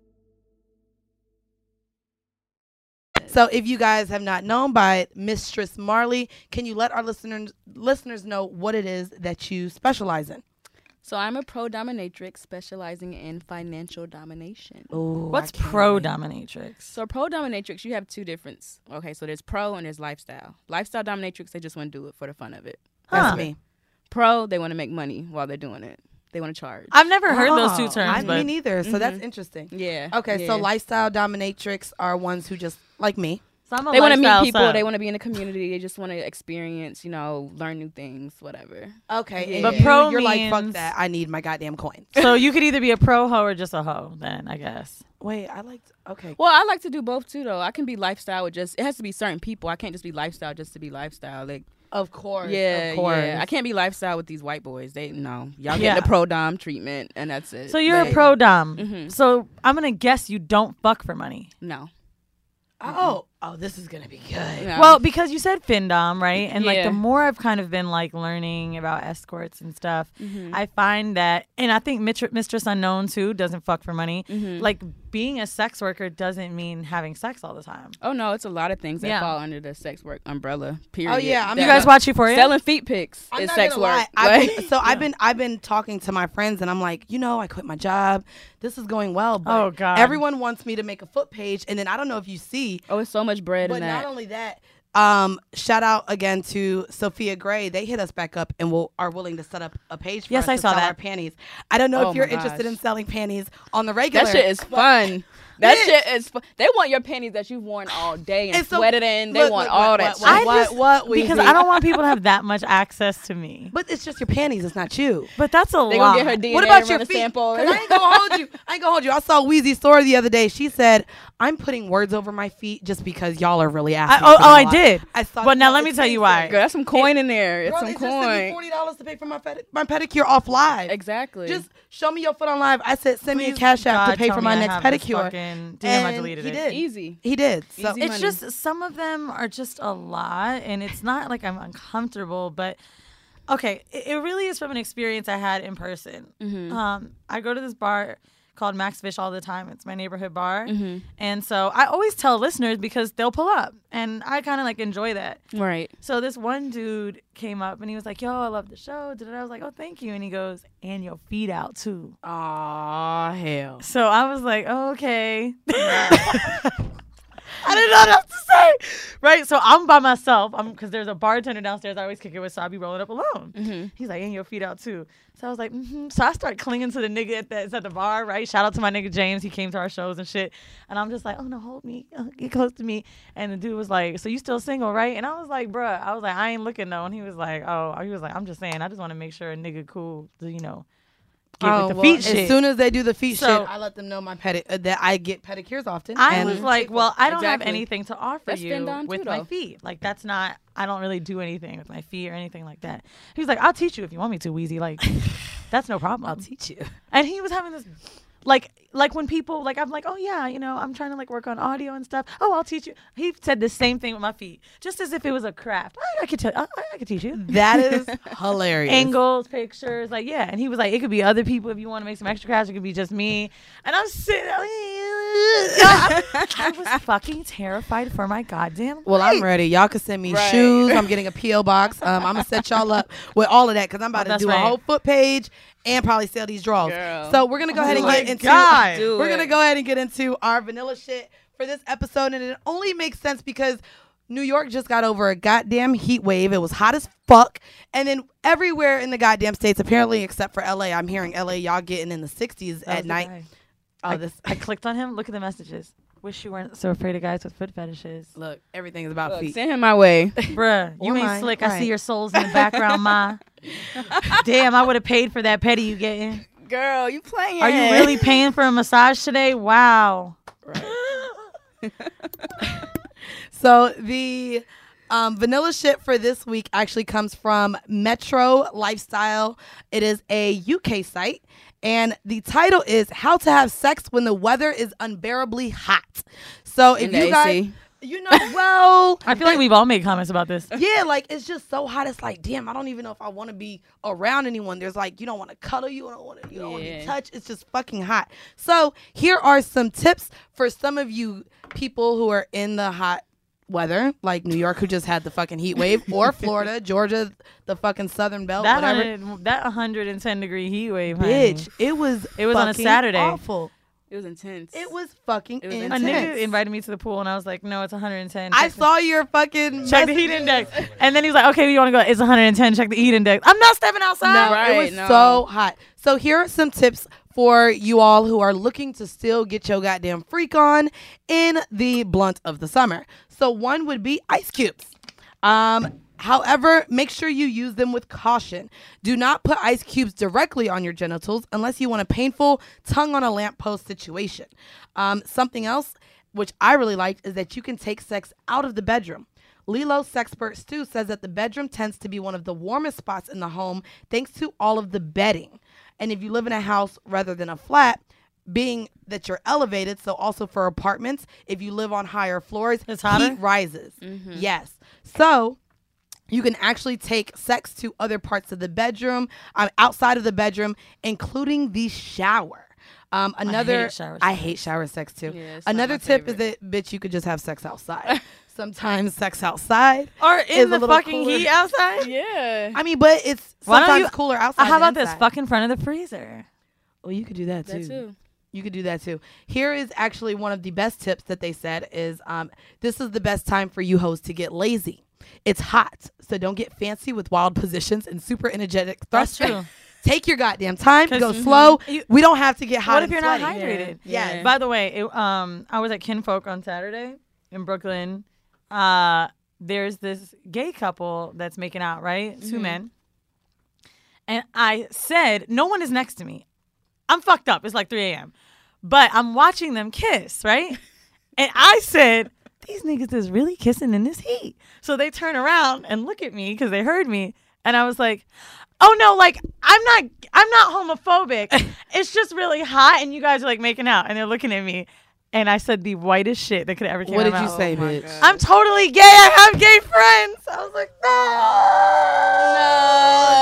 So if you guys have not known by it, Mistress Marley, can you let our listeners listeners know what it is that you specialize in? So I'm a pro dominatrix specializing in financial domination. Ooh, What's pro wait. dominatrix? So pro dominatrix, you have two difference. Okay, so there's pro and there's lifestyle. Lifestyle dominatrix, they just want to do it for the fun of it. That's me. Pro, they want to make money while they're doing it. They want to charge. I've never heard those two oh, terms, I, but me neither. So that's mm-hmm. interesting. yeah. Okay, so lifestyle dominatrix are ones who just like me. so I'm a they want to meet people. sub. They want to be in the community. They just want to experience, you know, learn new things, whatever. Okay, and But you, pro you're like fuck that. I need my goddamn coins. so you could either be a pro hoe or just a hoe. Then I guess. Wait, I like. Okay, Well, I like to do both too, though. I can be lifestyle with just. It has to be certain people. I can't just be lifestyle just to be lifestyle. Like, of course. yeah, of course. yeah. I can't be lifestyle with these white boys. They no, y'all Yeah. get the pro dom treatment, and that's it. So you're a pro dom. Mhm. So I'm gonna guess you don't fuck for money. no. Oh, oh, this is gonna be good. No. Well, because you said findom, right? And like the more I've kind of been like learning about escorts and stuff, Mhm. I find that, and I think Mistress Unknown too doesn't fuck for money. Mhm. Like being a sex worker doesn't mean having sex all the time. Oh no, it's a lot of things that Yeah. fall under the sex work umbrella. Period. Oh, yeah, I'm That- You guys watch Euphoria? selling feet pics I'm is not sex gonna lie. work. I've been, so I've been I've been talking to my friends and I'm like, you know, I quit my job. This is going well, but Oh, God. everyone wants me to make a foot page, and then I don't know if you see, oh, it's so much bread but in that. not only that, Um, shout out again to Sofia Gray. They hit us back up and will are willing to set up a page for Yes, us I to saw sell that. our panties. I don't know Oh if you're my interested in selling panties on the regular. That shit is but- fun. That Bitch. shit is fun. They want your panties that you've worn all day and, And so- sweated in. They look, want look, all what- that what- shit. what- I just- what, because I don't want people to have that much access to me. But it's just your panties. It's not you. But that's a They lot. gonna get her DNA what about run your a feet? sample. 'Cause I ain't gonna *laughs* hold you. I ain't gonna hold you. I saw Weezy's story the other day. She said, "I'm putting words over my feet just because y'all are really I, oh, for oh, them I a lot." did. I saw. But now let me tell you why. Girl, that's some coin in there. It's some they just sent me coin. forty dollars to pay for my my pedicure off live. Exactly. Just show me your foot on live. I said, send me a cash app to pay for my next have this pedicure. fucking DM, I And deleted he it. did. Easy. He did. So Easy. it's money. just some of them are just a lot and it's not like i'm uncomfortable but okay it, it really is from an experience i had in person Mm-hmm. um, i go to this bar called max fish all the time it's my neighborhood bar Mm-hmm. and so i always tell listeners because they'll pull up and i kind of like enjoy that right. so this one dude came up and he was like yo i love the show Did I was like oh thank you and he goes and your feet out too Aw, hell. so I was like, oh, okay. *laughs* I didn't know what else to say. Right. So I'm by myself. I'm because there's a bartender downstairs I always kick it with, so I be rolling up alone. He's like, and your feet out too. So I was like, mm-hmm. So I start clinging to the nigga at that's at the bar, right? Shout out to my nigga James. He came to our shows and shit. And I'm just like, oh no, hold me. Uh, get close to me. And the dude was like, So you still single, right? And I was like, bruh, I was like, I ain't looking though. And he was like, Oh, he was like, I'm just saying, I just want to make sure a nigga cool, to, you know, Oh, with the well, feet as shit. soon as they do the feet So- shit, I let them know my pedi- uh, that I get pedicures often. I and was like, well, I don't have anything to offer That's you been done with too, my feet. Like that's not. I don't really do anything with my feet or anything like that. He was like, I'll teach you if you want me to, Weezy. Like, *laughs* that's no problem. I'll teach you. And he was having this, like, like when people like, I'm like, oh yeah, you know, I'm trying to like work on audio and stuff. Oh, I'll teach you. He said the same thing with my feet, just as if it was a craft. I, I could tell. I, I could teach you. That is *laughs* hilarious. Angles, pictures, like yeah, and he was like, it could be other people if you want to make some extra cash. It could be just me, and I'm sitting. I, I was fucking terrified for my goddamn. Well, I'm ready. Y'all can send me Right. shoes. I'm getting a PO box. Um, I'm gonna set y'all up with all of that because I'm about Oh, to do right. a whole foot page and probably sell these draws. Girl. So we're gonna go oh ahead and get into God. We're gonna go ahead and get into our vanilla shit for this episode, and it only makes sense because New York just got over a goddamn heat wave. It was hot as fuck, and then everywhere in the goddamn states, apparently except for LA, I'm hearing LA y'all getting in the 60s That at night. guy. Oh, I, this I clicked on him. Look at the messages. Wish you weren't so afraid of guys with foot fetishes. look, everything is about Look, feet. send him my way. *laughs* Bruh, you ain't mine, slick. I see your souls in the background, ma. *laughs* Damn, I would have paid for that petty you getting. Girl, you playing. Are you really paying for a massage today? Wow. Right. *laughs* So the um, vanilla shit for this week actually comes from Metro Lifestyle. It is a UK site, and the title is "How to Have Sex When the Weather Is Unbearably Hot." So if In the you guys, AC. you know, well, *laughs* I feel like we've all made comments about this. *laughs* yeah, like it's just so hot. It's like, damn, I don't even know if I want to be around anyone. There's like, you don't want to cuddle, you don't want to, you don't want to touch. It's just fucking hot. So here are some tips for some of you people who are in the hot weather, like New York, who just had the fucking heat wave, or *laughs* Florida, Georgia, the fucking Southern Belt, That whatever. 100, that 110 degree heat wave, honey. Bitch, it was. It was on a fucking Saturday. Awful. It was intense. It was fucking It was A intense. nigga invited me to the pool, and I was like, "No, it's 110." I Check the- saw your fucking check the heat messages. index, and then he was like, "Okay, you want to go? It's 110. Check the heat index." I'm not stepping outside. No, Right, it was no. so hot. So here are some tips for you all who are looking to still get your goddamn freak on in the blunt of the summer. So one would be ice cubes. Um However, make sure you use them with caution. Do not put ice cubes directly on your genitals unless you want a painful tongue on a lamppost situation. Um, something else, which I really liked, is that you can take sex out of the bedroom. LELO Sexpert Stu says that the bedroom tends to be one of the warmest spots in the home thanks to all of the bedding. And if you live in a house rather than a flat, being that you're elevated, so also for apartments, if you live on higher floors, It's hotter? heat rises. Yes. So you can actually take sex to other parts of the bedroom, um, outside of the bedroom, including the shower. Um, another, shower I hate shower sex too. Yeah, another tip favorite. is that bitch, you could just have sex outside. *laughs* Sometimes sex outside Or in the fucking cooler. heat outside. Yeah. I mean, but it's Why don't sometimes you- cooler outside. How about this? Fuck in front of the freezer. Oh, you could do that too. that too. You could do that too. Here is actually one of the best tips that they said is um, this is the best time for you hoes to get lazy. It's hot, so don't get fancy with wild positions and super energetic That's thrusting. true. *laughs* Take your goddamn time. Go Mhm. slow. You- we don't have to get hot. What if and you're not sweaty. hydrated? Yeah. By the way, it, um, I was at Kinfolk on Saturday in Brooklyn. Uh, there's this gay couple that's making out, right? 2 Mhm. men. And I said, no one is next to me. I'm fucked up. It's like 3 a.m. But I'm watching them kiss, right? *laughs* and I said, these niggas is really kissing in this heat. So they turn around and look at me because they heard me. And I was like, oh no, like I'm not I'm not homophobic. *laughs* it's just really hot and you guys are like making out and they're looking at me. And I said the whitest shit that could ever came What did you oh my say, mouth. bitch? I'm totally gay. I have gay friends. I was like, no.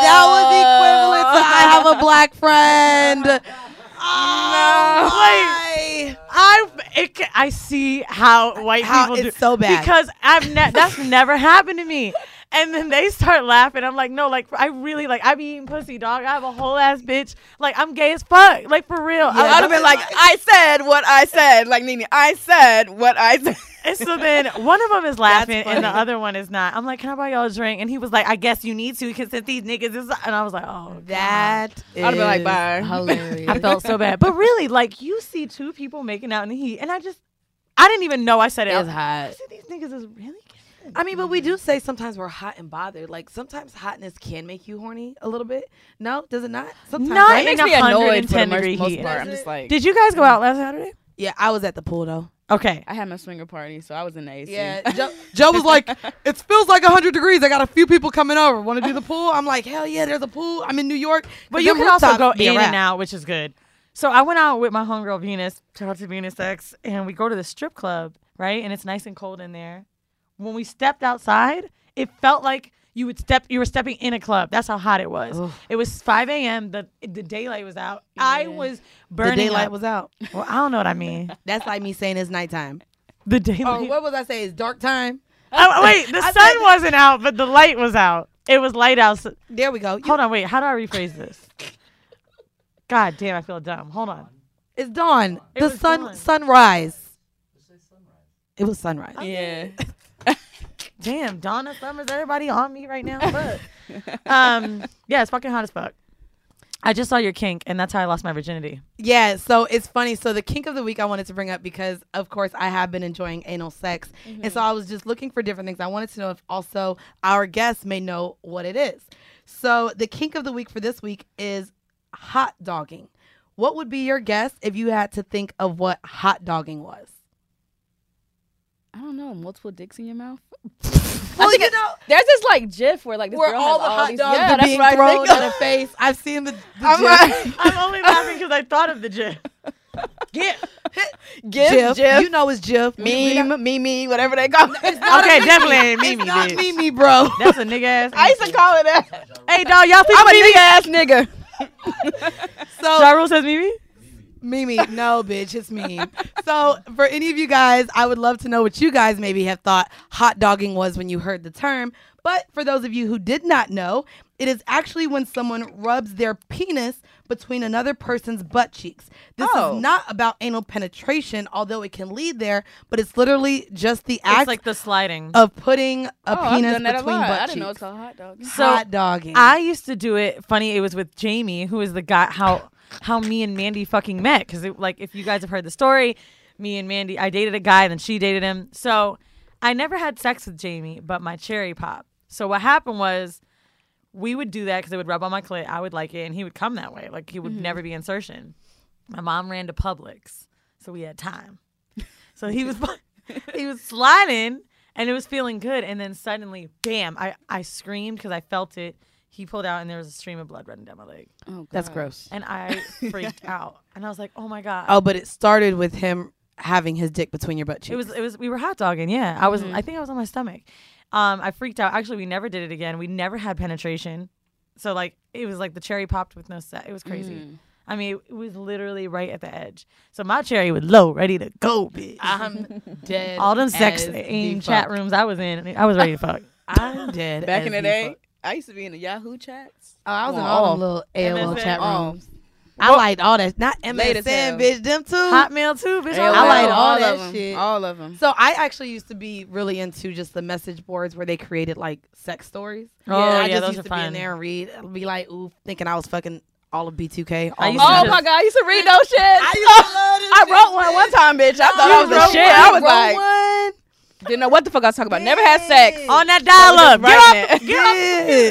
That was equivalent to I have a black friend. *laughs* no. Oh like, I it, I see how white How people do it's so bad. because I've ne- that's never happened to me. And then they start laughing. I'm like, no, like I really like I be eating pussy, dog. I have a whole ass bitch. Like I'm gay as fuck. Like for real. I would have been like, I said what I said. Like Nene, I said what I said. And so then one of them is *laughs* laughing and the other one is not. I'm like, can I buy y'all a drink? And he was like, I guess you need to because since these niggas is. And I was like, oh, That I'd have been like, bye. Hilarious. I felt so bad. But really, like you see two people making out in the heat, and I just, I didn't even know I said it. I It's was hot. like, These niggas is really. I mean, but we do say sometimes we're hot and bothered. Like sometimes hotness can make you horny a little bit. No, does it not? Sometimes Not right? makes me annoyed for the 110 most, most heat. part. I'm just like, Did you guys go mm. out last Saturday? Yeah, I was at the pool though. Okay. I had my swinger party, so I was in the AC. Yeah, *laughs* Joe, Joe was like, "It feels like hundred degrees. I got a few people coming over. Want to do the pool?" I'm like, "Hell yeah, there's a pool. I'm in New York." But you can also go in and and out, which is good. So I went out with my homegirl Venus, shout out to Venus X, and we go to the strip club, right? And it's nice and cold in there. When we stepped outside, it felt like you would step you were stepping in a club. That's how hot it was. It was 5 a.m. The the daylight was out. I was burning. The burning. daylight up. was out. Well, I don't know what I mean. *laughs* That's like me saying it's nighttime. The daylight. Oh, what was I say? It's dark time. Oh, wait, the *laughs* I sun wasn't out, but the light was out. It was light out. There we go. You- Hold on, wait. How do I rephrase this? God damn, I feel dumb. Hold on. It's dawn. It the was sun dawn. sunrise. It was sunrise. Yeah. Damn, Donna Summers, everybody on me right now. But um, yeah, it's fucking hot as fuck. I just saw your kink, and that's how I lost my virginity. Yeah, so it's funny. So the kink of the week I wanted to bring up because of course I have been enjoying anal sex. And so I was just looking for different things. I wanted to know if also our guests may know what it is. So the kink of the week for this week is hot dogging. What would be your guess if you had to think of what hot dogging was? I don't know. Multiple dicks in your mouth. *laughs* Well, think you it- know, There's this like GIF where like this where girl all has the hot these, dogs yeah, are that's being what I thrown think in of. the face. I've seen the, the I'm gif. like, *laughs* I'm only laughing because I thought of the gif. GIF. *laughs* GIF, GIF. GIF, You know it's GIF. We- we don't- meme, Mimi, whatever they call it. Okay, definitely ain't It's Mimi, not bitch. Mimi, bro. That's a nigga ass. I used to call it that. Hey, dog, y'all think I'm a Mimi? nigga ass nigga. So Ja Rule says Mimi? Mimi, no, bitch, it's me. So, for any of you guys, I would love to know what you guys maybe have thought hot dogging was when you heard the term. But for those of you who did not know, it is actually when someone rubs their penis between another person's butt cheeks. This Oh. is not about anal penetration, although it can lead there, but it's literally just the act. It's act like the sliding. of putting a Oh, penis done that a between lot. butt I cheeks. didn't know it's called hot dog. So hot dogging. I used to do it. Funny, it was with Jamie, who is the guy. How how me and Mandy fucking met? Because like, if you guys have heard the story, me and Mandy, I dated a guy, and then she dated him. So I never had sex with Jamie, but my cherry pop. So what happened was, we would do that because it would rub on my clit. I would like it, and he would come that way. Like he would mm-hmm. never be insertion. My mom ran to Publix, so we had time. So he was *laughs* he was sliding and it was feeling good and then suddenly bam i i screamed because i felt it he pulled out and there was a stream of blood running down my leg Oh, That's God. gross. and i *laughs* freaked out and i was like oh my god Oh, but it started with him having his dick between your butt cheeks. it was it was we were hot dogging yeah i was i think i was on my stomach um i freaked out actually we never did it again we never had penetration so like it was like the cherry popped with no set it was crazy I mean, it was literally right at the edge. So my cherry was low, ready to go, bitch. I'm *laughs* dead. All them sex aim the chat fuck. rooms I was in, I was ready to fuck. I'm dead. Back as in the the day, fuck. I used to be in the Yahoo chats. Oh, I was in Oh, all them oh. little AOL MSN. chat Oh. rooms. I liked all that. Not Late as hell. MSN, bitch. Them too. Hotmail too, bitch. AOL, I liked all, of that them, shit. All of them. So I actually used to be really into just the message boards where they created like sex stories. Oh, And I yeah, just those used are to be in fun. there and read. I'd be like, ooh, thinking I was fucking all of B2K. I all used of to Oh them. just- my god, I used to read *laughs* those shit. I used to love *laughs* this I shit. wrote one one time, bitch. I thought You I was the wrote shit. one? I was Wrote like, one? Didn't know what the fuck I was talking about. Never had sex. On that dial up. Get up. Get up.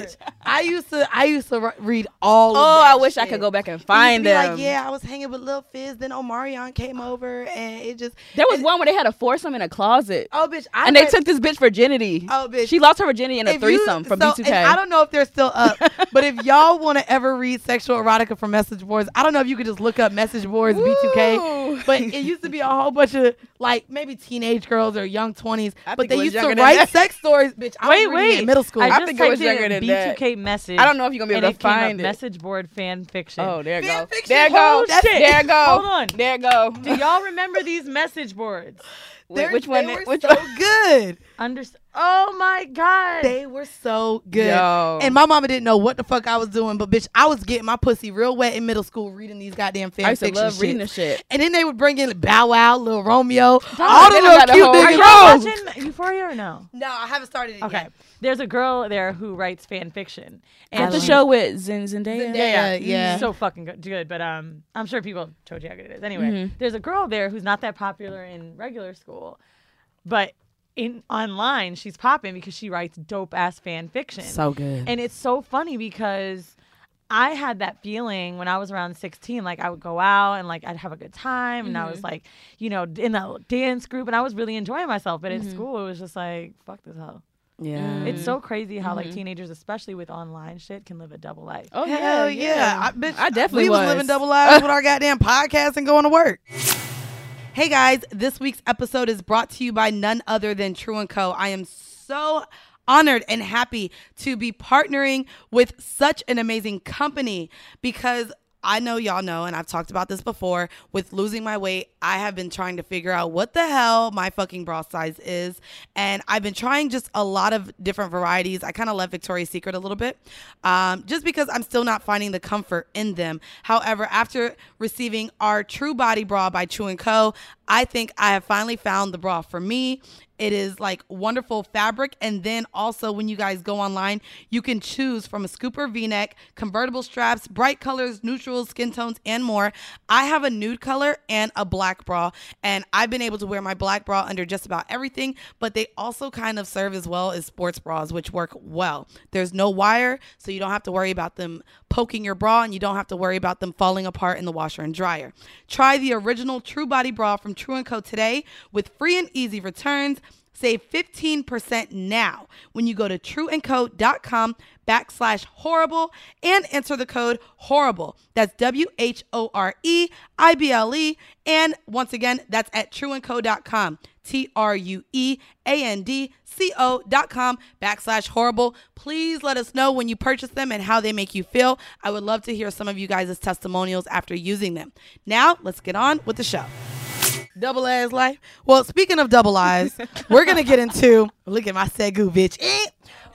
Bitch. I used to I used to read all of Oh, that I wish I could go back and It used to find be them. Like, yeah, I was hanging with Lil Fizz, then Omarion came over and it just There was one where they had a foursome in a closet. Oh bitch, I and they read- took this bitch virginity. Oh bitch. She lost her virginity in a If you- threesome from so, B2K. I don't know if they're still up, *laughs* but if y'all want to ever read sexual erotica from message boards, I don't know if you could just look up message boards B2K. But it used to be a whole bunch of like maybe teenage girls or young twenties, I but they used to write that. sex stories. Bitch, I Wait, was reading it wait. in middle school. I, I think it was younger than that. B2K message. I don't know if you're gonna be and able to it came up find it. Message board fan fiction. Oh, there you Fan go. fiction? There you go. Oh, shit. There you go. Hold on. There you go. Do y'all remember these message boards? Wait, which one? They were which so one? *laughs* good. Underst- oh my god. They were so good. Yo. And my mama didn't know what the fuck I was doing, but bitch, I was getting my pussy real wet in middle school reading these goddamn fan I used to fiction love reading shits. this shit. And then they would bring in Bow Wow, Little Romeo, all they the done little got the cute whole- Are niggas. y'all Oh. watching Euphoria or no? No, I haven't started it Okay. yet. There's a girl there who writes fan fiction. And At the she- show with Zin Zendaya. Zendaya, yeah. So fucking good, good, but um, I'm sure people have told you how good it is. Anyway, Mhm. there's a girl there who's not that popular in regular school, but in online she's popping because she writes dope ass fan fiction. So good. and it's so funny because I had that feeling when I was around 16. Like I would go out and like I'd have a good time, and I was like, you know, in a dance group, and I was really enjoying myself. But in school, it was just like, fuck this hell. Yeah. It's so mm-hmm. crazy how like mm-hmm. teenagers, especially with online shit, can live a double life. Oh Hell yeah, yeah. I, bitch, I definitely we was. was. living double lives with our goddamn podcast and going to work. Hey guys, this week's episode is brought to you by none other than True and Co. I am so honored and happy to be partnering with such an amazing company because I know y'all know, and I've talked about this before. With losing my weight, I have been trying to figure out what the hell my fucking bra size is. And I've been trying just a lot of different varieties. I kind of left Victoria's Secret a little bit um, just because I'm still not finding the comfort in them. However, after receiving our True Body Bra by True & Co., I think I have finally found the bra for me. It is like wonderful fabric. And then also, when you guys go online, you can choose from a scooper v neck, convertible straps, bright colors, neutrals, skin tones, and more. I have a nude color and a black bra, and I've been able to wear my black bra under just about everything, but they also kind of serve as well as sports bras, which work well. There's no wire, so you don't have to worry about them poking your bra, and you don't have to worry about them falling apart in the washer and dryer. Try the original True Body Bra from True & Co. today with free and easy returns. Save 15% now when you go to trueandco.com backslash horrible and enter the code horrible. That's W H O R E I B L E. And once again, that's at trueandco.com. T R U E A N D C O dot com backslash horrible. Please let us know when you purchase them and how they make you feel. I would love to hear some of you guys' testimonials after using them. Now, let's get on with the show. Double ass life. Well, speaking of double eyes, *laughs* we're gonna get into look at my segu bitch. Eh.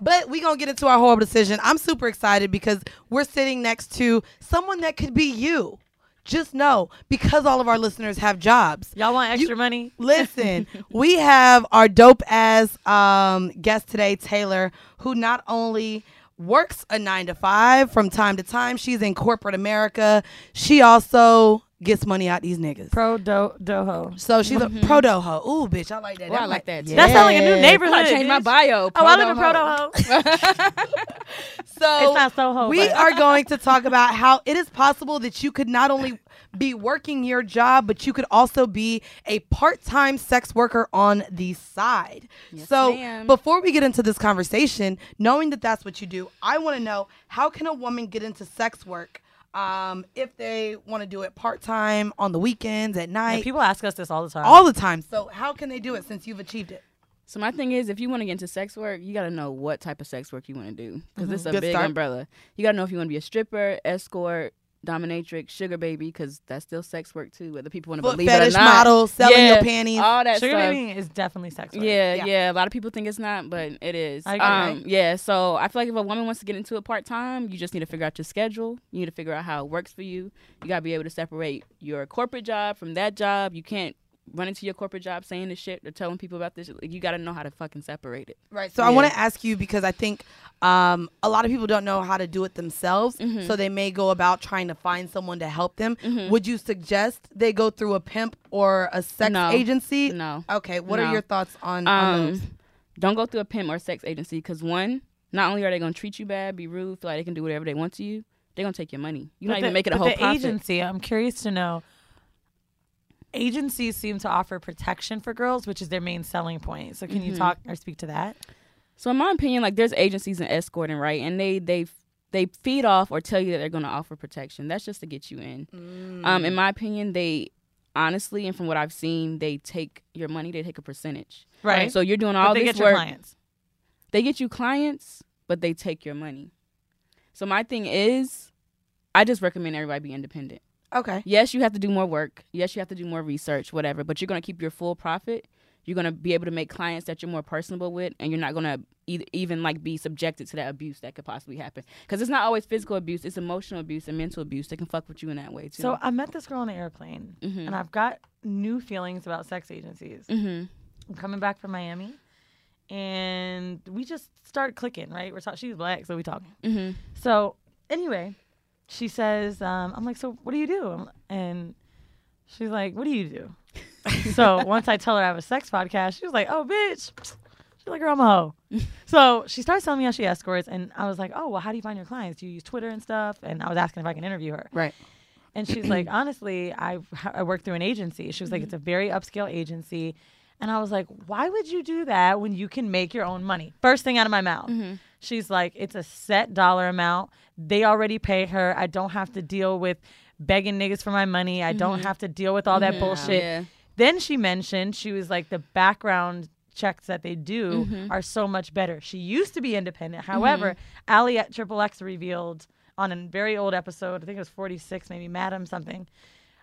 But we gonna get into our horrible decision. I'm super excited because we're sitting next to someone that could be you. Just know because all of our listeners have jobs. Y'all want extra money? *laughs* Listen, we have our dope ass um, guest today, Taylor, who not only works a nine to five from time to time, she's in corporate America. She also gets money out these niggas. Pro do doho. So she's a mm-hmm. pro doho. Ooh, bitch, I like that. Well, I like that, too. That sounds like a new neighborhood. I changed my bitch. bio. Oh, I live in Proto Proto Ho. So It's not Soho, we but- are going to talk about *laughs* how it is possible that you could not only be working your job, but you could also be a part-time sex worker on the side. so ma'am. before we get into this conversation, knowing that that's what you do, I want to know how can a woman get into sex work? Um, if they want to do it part time on the weekends at Yeah, night, people ask us this all the time. all the time. So how can they do it since you've achieved it? So my thing is, if you want to get into sex work, you got to know what type of sex work you want to do because it's a Good big start. umbrella. You got to know if you want to be a stripper, escort, dominatrix, sugar baby, because that's still sex work too, whether people want to believe fetish it or not. model, selling your panties. all that Sugar stuff. baby is definitely sex work. Yeah, Yeah. yeah, A lot of people think it's not, but it is. I agree. Um, yeah. So I feel like if a woman wants to get into it part time, you just need to figure out your schedule. You need to figure out how it works for you. You gotta be able to separate your corporate job from that job. You can't run into your corporate job saying this shit or telling people about this. You gotta know how to fucking separate it. Right. So I want to ask you because I think um, a lot of people don't know how to do it themselves. Mhm. So they may go about trying to find someone to help them. Mhm. Would you suggest they go through a pimp or a sex No. agency? No. Okay. What are your thoughts on, on Um, those? don't go through a pimp or sex agency because one, not only are they gonna treat you bad, be rude, feel like they can do whatever they want to you, they're gonna take your money. You're But not even the- making a whole the profit. agency. I'm curious to know. Agencies seem to offer protection for girls, which is their main selling point. So, can you Mhm. talk or speak to that? So in my opinion, like there's agencies in escorting, right? And they they they feed off or tell you that they're going to offer protection. That's just to get you in. Um, in my opinion, they honestly and from what I've seen, they take your money. They take a percentage. Right. So you're doing But all they this get your work. clients. They get you clients, but they take your money. So my thing is, I just recommend everybody be independent. Okay. Yes, you have to do more work. Yes, you have to do more research, whatever. But you're gonna keep your full profit. You're gonna be able to make clients that you're more personable with, and you're not gonna e- even like be subjected to that abuse that could possibly happen. Because it's not always physical abuse; it's emotional abuse and mental abuse. They can fuck with you in that way too. So, I met this girl on the airplane, Mhm. and I've got new feelings about sex agencies. Mhm. I'm coming back from Miami, and we just started clicking. Right, we're talking. She's black, so we talking. Mhm. So anyway, she says, um, "I'm like, so what do you do?" And she's like, "What do you do?" *laughs* so once I tell her I have a sex podcast, she was like, "Oh, bitch." She's like, "Girl, I'm a hoe." *laughs* so she starts telling me how she escorts, and I was like, "Oh, well, how do you find your clients? Do you use Twitter and stuff?" And I was asking if I can interview her. Right. And she's like, *clears throat* honestly, I I work through an agency. She was like, it's a very upscale agency. And I was like, why would you do that when you can make your own money? First thing out of my mouth. She's like, it's a set dollar amount. They already pay her. I don't have to deal with begging niggas for my money. I don't Mhm. have to deal with all that bullshit. Yeah. Then she mentioned she was like the background checks that they do Mhm. are so much better. She used to be independent. However, Ali at Triple X revealed on a very old episode, I think it was 46, maybe Madam something,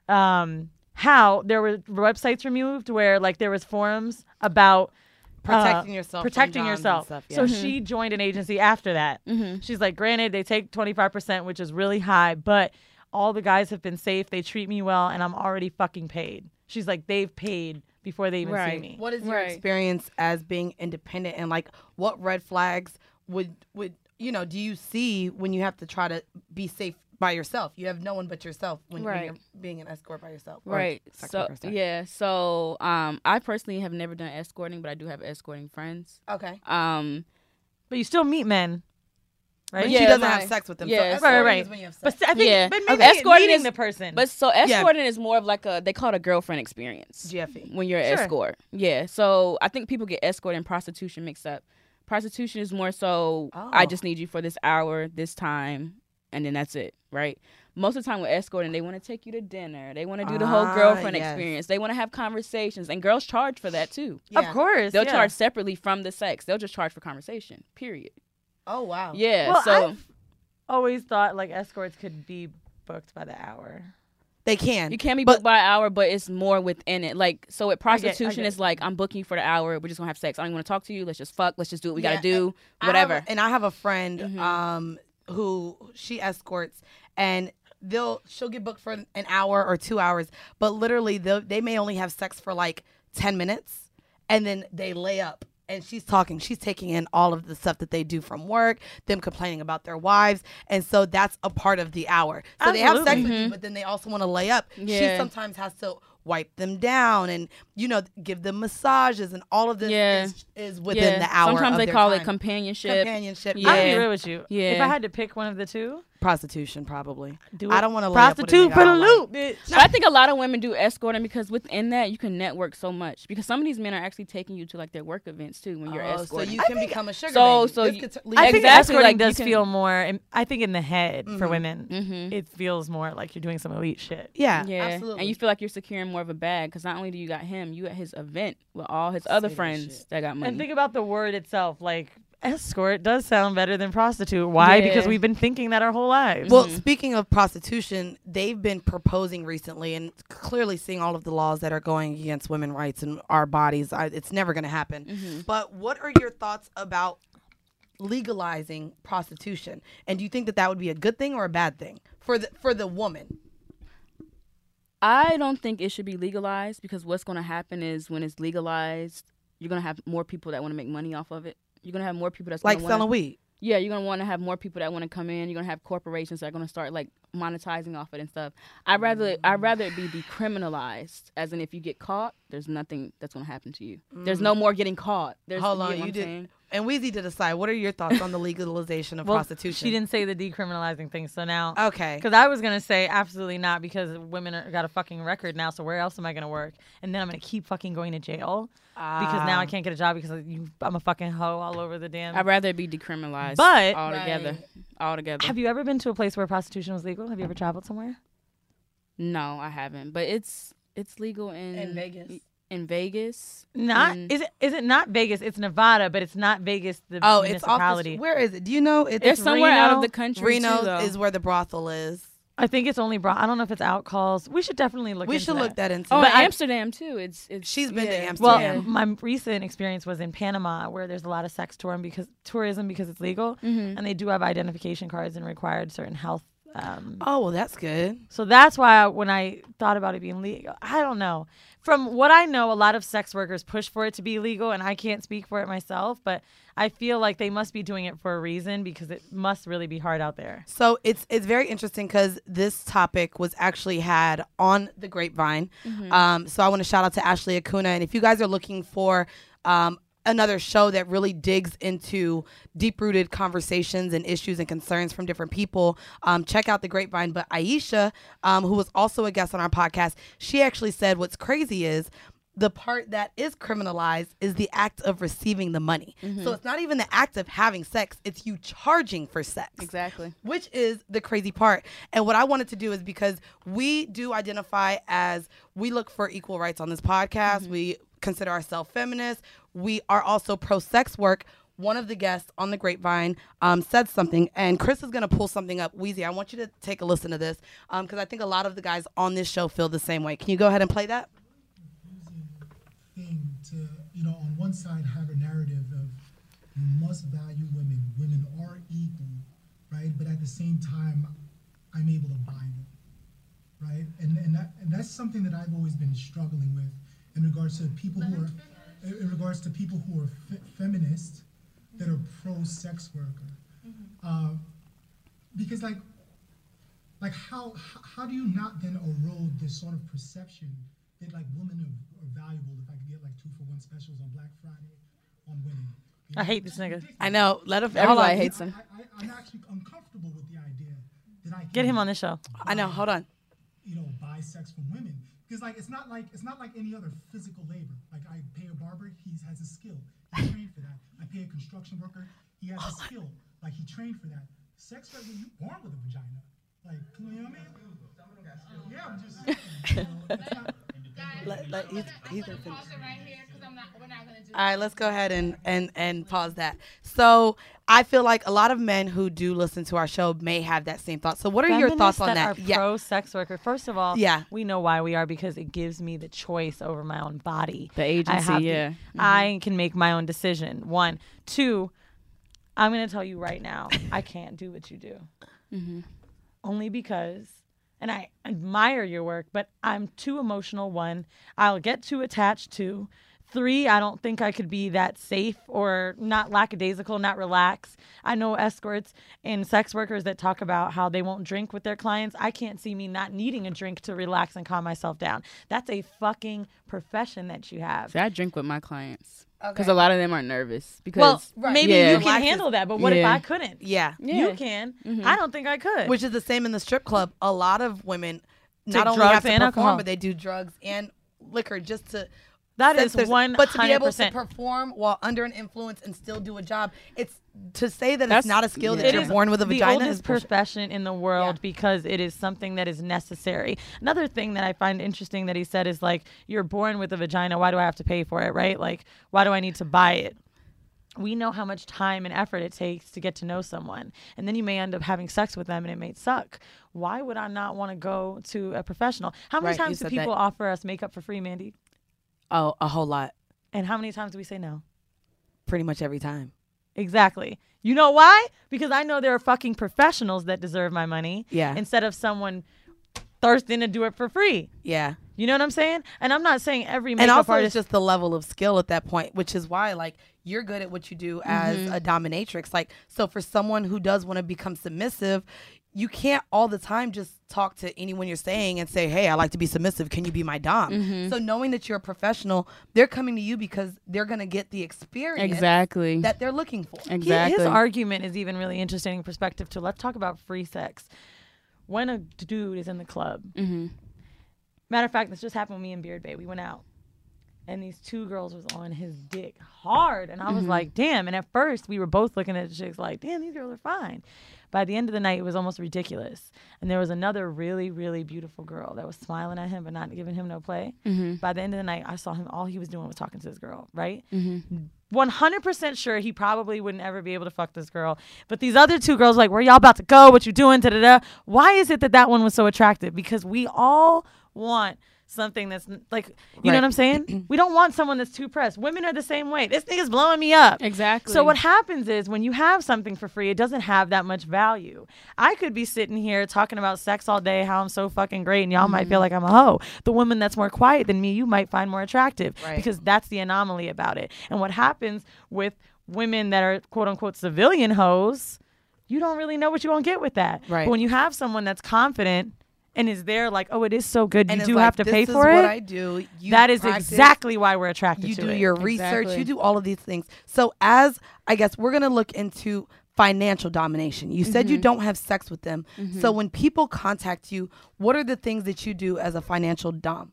um, how there were websites removed where like there was forums about Protecting uh, yourself protecting yourself. stuff, So yeah. she joined an agency after that. Mhm. She's like, granted, they take 25%, which is really high, but all the guys have been safe. They treat me well, and I'm already fucking paid. She's like, they've paid before they even see me. What is your Right. experience as being independent and like what red flags would would you know do you see when you have to try to be safe by yourself? You have no one but yourself when, when you're being an escort by yourself. or Right. So worker, yeah. So um, I personally have never done escorting, but I do have escorting friends. Okay. Um, But you still meet men, right? But Yeah, she doesn't my- have sex with them. so yeah, right, escorting right. is when you have But. I think, yeah. but maybe escorting meeting is the person. But so escorting is more of like a they call it a girlfriend experience. GFE. When you're an Sure. escort. Yeah. So I think people get escort and prostitution mixed up. Prostitution is more so I Oh. just need you for this hour, this time, and then that's it, right? Most of the time with escorting, they want to take you to dinner. They want to do the whole Ah, girlfriend yes. experience. They want to have conversations, and girls charge for that too. of course, They'll yeah. charge separately from the sex. They'll just charge for conversation. Period. Oh wow. Yeah. Well, so I've always thought like escorts could be booked by the hour. They can. You can be But- booked by an hour, but it's more within it. Like so, with I get- I prostitution, get it's like I'm booking you for the hour. We're just gonna have sex. I don't want to talk to you. Let's just fuck. Let's just do what we Yeah, gotta do. I have Whatever. a- and I have a friend Mhm. um who she escorts and they'll she'll get booked for an hour or 2 hours, but literally they they may only have sex for like 10 minutes and then they lay up and she's talking. She's taking in all of the stuff that they do from work them complaining about their wives and so that's a part of the hour. So they have sex Absolutely. with you mm-hmm. but then they also want to lay up. She sometimes has to wipe them down and you know give them massages and all of this Yeah. is, is within yeah. the hour Sometimes of they their call it companionship. companionship Yeah. I'll be real with you. Yeah. If I had to pick one of the two, prostitution probably do I don't want to lay up with a prostitute for the don't loop, like. bitch. But I think a lot of women do escorting because within that you can network so much. Because some of these men are actually taking you to like their work events too when you're Oh, so escorting. you can become a sugar So- baby. so This you- could t- I lead- think Exactly, escorting like, does can- feel more. and I think in the head for Mhm. women, Mhm. it feels more like you're doing some elite shit. yeah, yeah, absolutely and you feel like you're securing more of a bag because not only do you got him, you at his event with all his other friends shit. that got money. And think about the word itself, like escort does sound better than prostitute. Why? Because we've been thinking that our whole lives. Well, speaking of prostitution, they've been proposing recently and clearly seeing all of the laws that are going against women's rights and our bodies. I, it's never going to happen. Mhm. But what are your thoughts about legalizing prostitution? And do you think that that would be a good thing or a bad thing for the for the woman? I don't think it should be legalized because what's going to happen is when it's legalized, you're going to have more people that want to make money off of it. You're going to have more people that's Like gonna wanna- selling weed. Yeah, you're going to want to have more people that want to come in. You're going to have corporations that are going to start like monetizing off it and stuff. I'd rather I'd rather it be decriminalized as in if you get caught, there's nothing that's going to happen to you. There's Mm. no more getting caught. There's Hold on, get what you did. saying? And Weezy did decide. What are your thoughts on the legalization of Well, prostitution? She didn't say the decriminalizing thing, so now Okay. Because I was gonna say absolutely not because women are, got a fucking record now. So where else am I gonna work? And then I'm gonna keep fucking going to jail because now I Ah. can't get a job because you, I'm a fucking hoe all over the damn. I'd rather it be decriminalized But altogether. Altogether. Have you ever been to a place where prostitution was legal? Have you ever traveled somewhere? No, I haven't. But it's it's legal in In Vegas. In Vegas. Not in- is it is it not Vegas? It's Nevada, but it's not Vegas. The Oh, it's off the. Where is it? Do you know? It's, It's somewhere out of the country, Reno too, is where the brothel is. I think it's only bra. I don't know if it's out calls. We should definitely look. We into should look that into. Oh, But in I- Amsterdam too. It's it's She's been to. Amsterdam. Well, my recent experience was in Panama, where there's a lot of sex tourism because tourism because it's legal, Mhm. and they do have identification cards and required certain health. Um, oh well, that's good. so that's why I, when I thought about it being legal, I don't know. From what I know, a lot of sex workers push for it to be legal, and I can't speak for it myself, but I feel like they must be doing it for a reason because it must really be hard out there. So it's it's very interesting because this topic was actually had on the Grapevine. Mhm. Um, so I want to shout out to Ashley Akunna, and if you guys are looking for um, another show that really digs into deep rooted conversations and issues and concerns from different people, um, check out the Grapevine. But Aisha, um, who was also a guest on our podcast, she actually said what's crazy is the part that is criminalized is the act of receiving the money. Mhm. So it's not even the act of having sex, it's you charging for sex. Exactly. Which is the crazy part. And what I wanted to do is because we do identify as we look for equal rights on this podcast, we consider ourselves feminists, we are also pro sex work. One of the guests on the grapevine um, said something, and Chris is going to pull something up. Weezy, I want you to take a listen to this because I think a lot of the guys on this show feel the same way. Can you go ahead and play that? thing to, you know, on one side have a narrative of you must value women. Women are equal, right? But at the same time, I'm able to buy them, right? And and that and that's something that I've always been struggling with in regards to people who are in in regards to people who are fe- feminists that are pro sex worker, uh, because like like how how- how do you not then erode this sort of perception that like women are, are valuable if I could get like two for one specials on Black Friday on women? You I hate this nigga. I know. Let him. Everybody hold on. hates him. I, I, I'm actually uncomfortable with the idea that I Get him on the show. I know. Hold on. You know, buy sex from women because like it's not like it's not like any other physical labor. Like I pay a barber, he has a skill, he trained for that. I pay a construction worker, he has a skill, like he trained for that. Sex worker, you born with a vagina. Like, you know what I mean? Yeah, I'm just. saying, you know, it's not- Let, let, he's, he's gonna finish. All right, let's go ahead and, and, and pause that. So I feel like a lot of men who do listen to our show may have that same thought. So what are your thoughts on that? Are pro sex worker. First of all, Yeah. we know why we are because it gives me the choice over my own body. The I agency, have the- yeah. Mhm. I can make my own decision. One, two. I'm gonna tell you right now, I can't do what you do. Mhm. Only because, and I admire your work, but I'm too emotional. One, I'll get too attached. Two, three, I don't think I could be that safe or not lackadaisical, not relaxed. I know escorts and sex workers that talk about how they won't drink with their clients. I can't see me not needing a drink to relax and calm myself down. That's a fucking profession that you have. See, I drink with my clients because Okay. a lot of them are nervous. Because Well, maybe yeah. you can handle that, but what if I couldn't? Yeah. You Yeah. can. Mhm. I don't think I could. Which is the same in the strip club. A lot of women Take not only have to and perform, alcohol. but they do drugs and liquor just to. That one. But to be able to perform while under an influence and still do a job, it's to say that That's- it's not a skill that It you're born with a the vagina is oldest profession in the world because it is something that is necessary. Another thing that I find interesting that he said is like, "You're born with a vagina. Why do I have to pay for it? Right? Like, why do I need to buy it?" we know how much time and effort it takes to get to know someone and then you may end up having sex with them and it may suck why would i not want to go to a professional how many Right, times do people that. offer us makeup for free mandy Oh, a whole lot. and how many times do we say no Pretty much every time. exactly you know why because i know there are fucking professionals that deserve my money Yeah. instead of someone thirsting to do it for free Yeah. you know what i'm saying and i'm not saying every makeup and also artist it's just the level of skill at that point which is why like you're good at what you do as Mhm. a dominatrix like so for someone who does want to become submissive you can't all the time just talk to anyone you're saying and say hey i like to be submissive can you be my dom Mhm. so knowing that you're a professional they're coming to you because they're going to get the experience Exactly. that they're looking for Exactly. His argument is even really interesting in perspective too. Let's talk about free sex. When a dude is in the club, Mm-hmm. matter of fact, this just happened with me and Beard Bay. We went out, and these two girls was on his dick hard, and I was Mhm. like, "Damn!" And at first, we were both looking at the chicks like, "Damn, these girls are fine." By the end of the night, it was almost ridiculous. And there was another really, really beautiful girl that was smiling at him but not giving him no play. Mhm. By the end of the night, I saw him. All he was doing was talking to this girl, right? Mm-hmm. 100% sure he probably wouldn't ever be able to fuck this girl. But these other two girls, like, where y'all about to go? What you doing? Da da da. Why is it that that one was so attractive? Because we all want something that's like, you know what I'm saying? *clears throat* we don't want someone that's too pressed. Women are the same way. This thing is blowing me up. Exactly. So what happens is when you have something for free, it doesn't have that much value. I could be sitting here talking about sex all day, how I'm so fucking great, and y'all might feel mm-hmm. like I'm a hoe. The woman that's more quiet than me, you might find more attractive Right. because that's the anomaly about it. And what happens with women that are quote unquote civilian hoes, you don't really know what you're gonna get with that. Right. But when you have someone that's confident and is there like, oh, it is so good, And you do like, have to this pay is for what it. I do. You that is practice, exactly why we're attracted to you to do it. your research Exactly. you do all of these things so as i guess we're going to look into financial domination you said you Mhm. don't have sex with them so Mhm. when people contact you what are the things that you do as a financial dom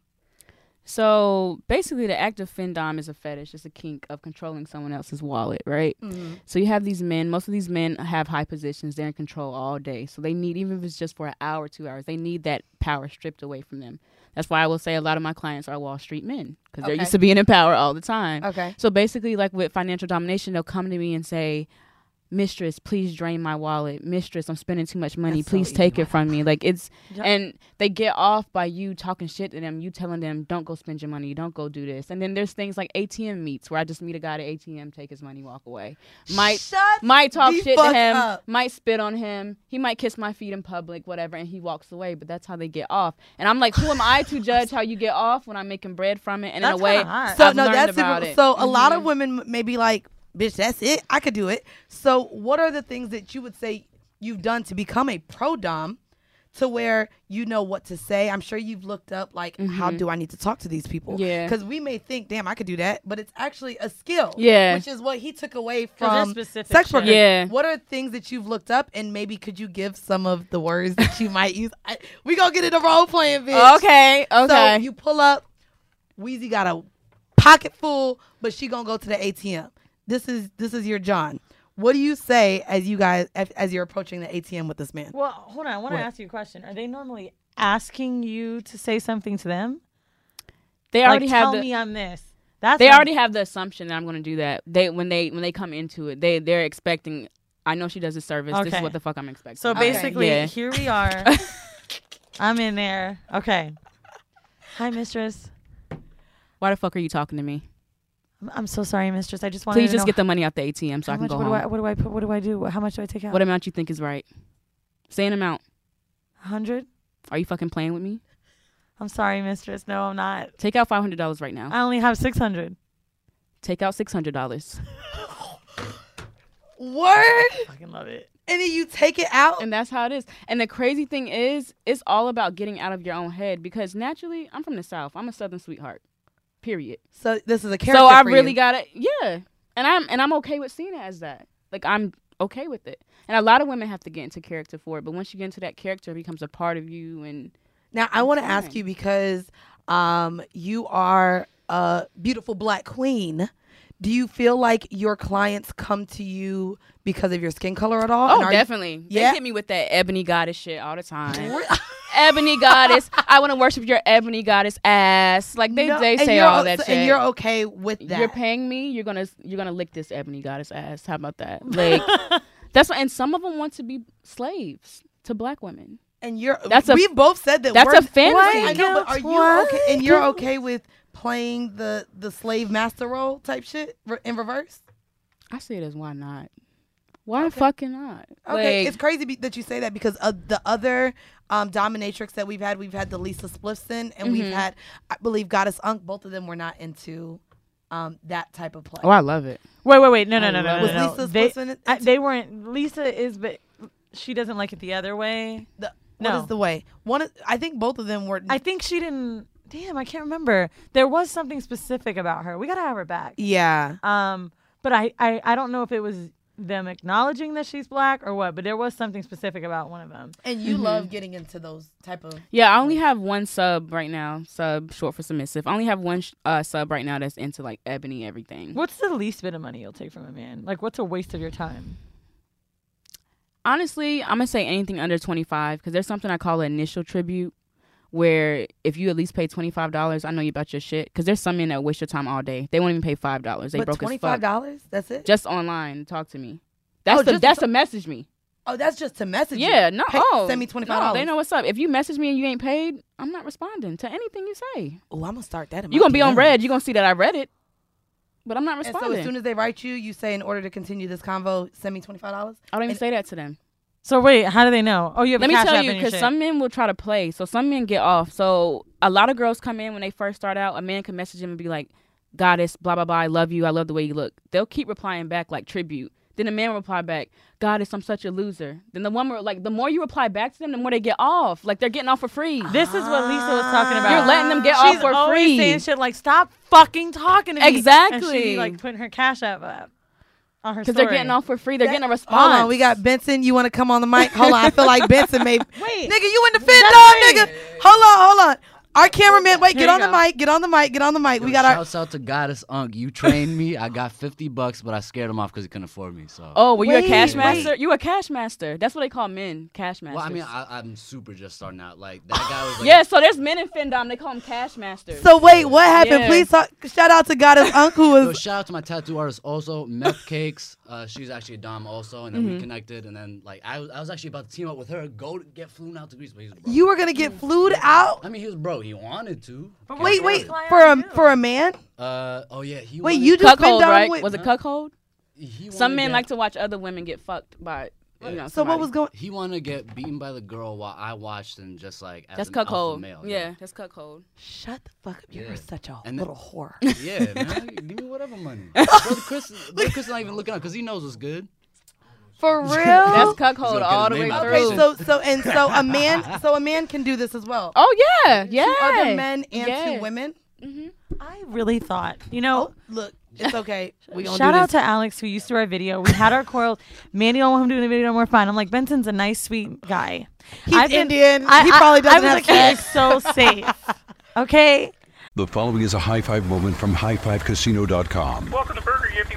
So basically, the act of findom is a fetish. It's a kink of controlling someone else's wallet, right? Mhm. So you have these men. Most of these men have high positions. They're in control all day. So they need, even if it's just for an hour, two hours, they need that power stripped away from them. That's why I will say a lot of my clients are Wall Street men because they're used to being in power all the time. Okay. So basically, like with financial domination, they'll come to me and say, "Mistress, please drain my wallet. Mistress, I'm spending too much money. That's so please take it from me." Like it's, Yeah. and they get off by you talking shit to them, you telling them, "Don't go spend your money. Don't go do this." And then there's things like ATM meets where I just meet a guy at ATM, take his money, walk away. Might Shut might talk shit to him, up. might spit on him. He might kiss my feet in public, whatever, and he walks away. But that's how they get off. And I'm like, who am I to *laughs* judge how you get off when I'm making bread from it? And That's in a way, hot. so I've no that's about super, it. so a lot of Mhm. women may be like bitch that's it i could do it so what are the things that you would say you've done to become a pro dom to where you know what to say i'm sure you've looked up like how Mhm. do i need to talk to these people Yeah. because we may think damn i could do that but it's actually a skill Yeah. which is what he took away from specific sex shit. workers Yeah. what are things that you've looked up and maybe could you give some of the words that you *laughs* might use I, we gonna get into role playing bitch Okay, Okay. so okay. you pull up Weezy got a pocket full, but she gonna go to the ATM. This is this is your John. What do you say as you guys as, as you're approaching the ATM with this man? Well, hold on. I want to ask you a question. Are they normally asking you to say something to them? they Like, already have tell the, me I'm this. That's they what- already have the assumption that I'm going to do that. They when they when they come into it, they they're expecting. I know she does a service. This is what the fuck I'm expecting. So Okay. basically, Yeah. here we are. *laughs* I'm in there. Okay. Hi, mistress. Why the fuck are you talking to me? I'm, I'm so sorry, mistress. I just wanted Please to just know get the money out the ATM so how I can much. go What do. I? What do I put? What do I do? How much do I take out? What amount you think is right? Say an amount. Hundred. Are you fucking playing with me? I'm sorry, mistress. No, I'm not. Take out five hundred dollars right now. I only have six hundred. Take out six hundred dollars. *laughs* Word, I Fucking love it. and then you take it out. And that's how it is. And the crazy thing is, it's all about getting out of your own head because naturally, I'm from the South. I'm a Southern sweetheart. Period. So this is a character. So I really got it. Yeah. And I'm and I'm okay with seeing it as that. Like I'm okay with it. And a lot of women have to get into character for it, but once you get into that character, it becomes a part of you and Now I want to ask you because um you are a beautiful black queen. Do you feel like your clients come to you because of your skin color at all? Oh, are you- definitely. Yeah? They hit me with that ebony goddess shit all the time. *laughs* ebony goddess. *laughs* I want to worship your ebony goddess ass. Like they, No, they say you're all that so- shit. and you're okay with that. You're paying me. You're gonna you're gonna lick this ebony goddess ass. How about that? Like *laughs* that's what. And some of them want to be slaves to black women. and you're That's a- we've both said that that's we're, a fantasy. I know, but are you What? okay? And you're okay with playing the the slave master role type shit in reverse? I say it as why not? Why fucking not? Okay, Like, it's crazy be- that you say that because of the other um, dominatrix that we've had, we've had the Lisa Spliffson, and we've Mhm. had, I believe, Goddess Unk. Both of them were not into um, that type of play. oh, I love it. Wait, wait, wait. No, no, I no, no, love no. Was no. Lisa They, Spliffson I, they weren't. Lisa is, but she doesn't like it the other way. The, No. What is the way? One, is- I think both of them were. I think she didn't. Damn, I can't remember. There was something specific about her. We gotta have her back. yeah. Um, but I, I, I don't know if it was them acknowledging that she's black or what. But there was something specific about one of them. And you love getting into those type of. Yeah, I only have one sub right now. Sub short for submissive. I only have one sh- uh, sub right now that's into like ebony everything. What's the least bit of money you'll take from a man? Like, what's a waste of your time? Honestly, I'm gonna say anything under 25 because there's something I call an initial tribute, where if you at least pay 25 dollars, I know you about your shit. Because there's some men that waste your time all day. They won't even pay five dollars. They but broke twenty as dollars. That's it. Just online, talk to me. That's Oh, the that's to- message me. oh, that's just to message. you. Yeah, no. Pay- oh, send me twenty no. They know what's up. If you message me and you ain't paid, I'm not responding to anything you say. Oh, I'm gonna start that. You my gonna be on red. You're gonna see that I read it, but I'm not And so responding. as soon as they write you, you say, in order to continue this convo, send me twenty five dollars. I don't even and- say that to them. So wait, how do they know? Oh, you have Let me tell you, because some men will try to play. So some men get off. So a lot of girls come in when they first start out. A man can message them and be like, "Goddess, blah blah blah. I love you. I love the way you look." They'll keep replying back like tribute. Then the man will reply back, "Goddess, I'm such a loser." Then the woman will like the more you reply back to them, the more they get off. Like they're getting off for free. This is what Lisa was talking about. You're letting them get She's off for always free. saying shit like, "Stop fucking talking to me." And Exactly. she like putting her cash app up Because they're getting off for free. They're That- getting a response. Hold on, we got Benson. You want to come on the mic? Hold on, I feel like *laughs* Benson may. Wait, nigga, you in the fit That's dog, nigga. Hold on, hold on. Our cameraman, wait, Here get you on the mic, get on the mic, get on the mic. we Yo, got our. shouts out to Goddess Unk. You trained me. I got fifty bucks, but I scared him off because he couldn't afford me. So. Oh, were you a Wait, cash wait. master? You a cash master. That's what they call men, cash masters. Well, I mean, I, I'm super just starting out. Like that guy was like, yeah, so there's men in Findom. They call them cash masters. So wait, what happened? Yeah. Please talk, shout out to Goddess Unk, who So was. shout out to my tattoo artist also, Meth Cakes. Uh, she's actually a dom also, and then Mm-hmm. we connected, and then like I was, I was actually about to team up with her, go to get flown out to Greece, but he's broke. You were gonna get flued out. I mean, he was broke. He wanted to. But Wait, wait, for a you. for a man. Uh, oh yeah, he. Wait, you just been cuckold, down right? with. Was it cuckold? He Some wanted men to like to watch other women get fucked by, you know. So what somebody. was going? He wanted to get beaten by the girl while I watched and just like. As That's an alpha cuckold. Male, Yeah, that's cuckold. Shut the fuck up! You're Yeah. such a And little whore. Yeah, man. *laughs* Give me whatever money. *laughs* Brother Chris, Brother Chris is not even looking up because he knows what's good. For *laughs* real? That's He's cuckold gonna all the way name out Okay, through. so so and so a man *laughs* so a man can do this as well. oh yeah, yeah. Two other men and yeah. two women. Mm-hmm. I really thought, you know. Oh, look, it's okay. *laughs* We gonna Shout do out this. to Alex who used to our video. We had our quarrels. Mandy don't want him doing the video no more. Fine. I'm like Benson's a nice, sweet guy. He's I've been- Indian. I, he probably doesn't I was have like, sex. he's so safe. Okay. The following is a high five moment from highfivecasino.com. Welcome to Burger Yippee.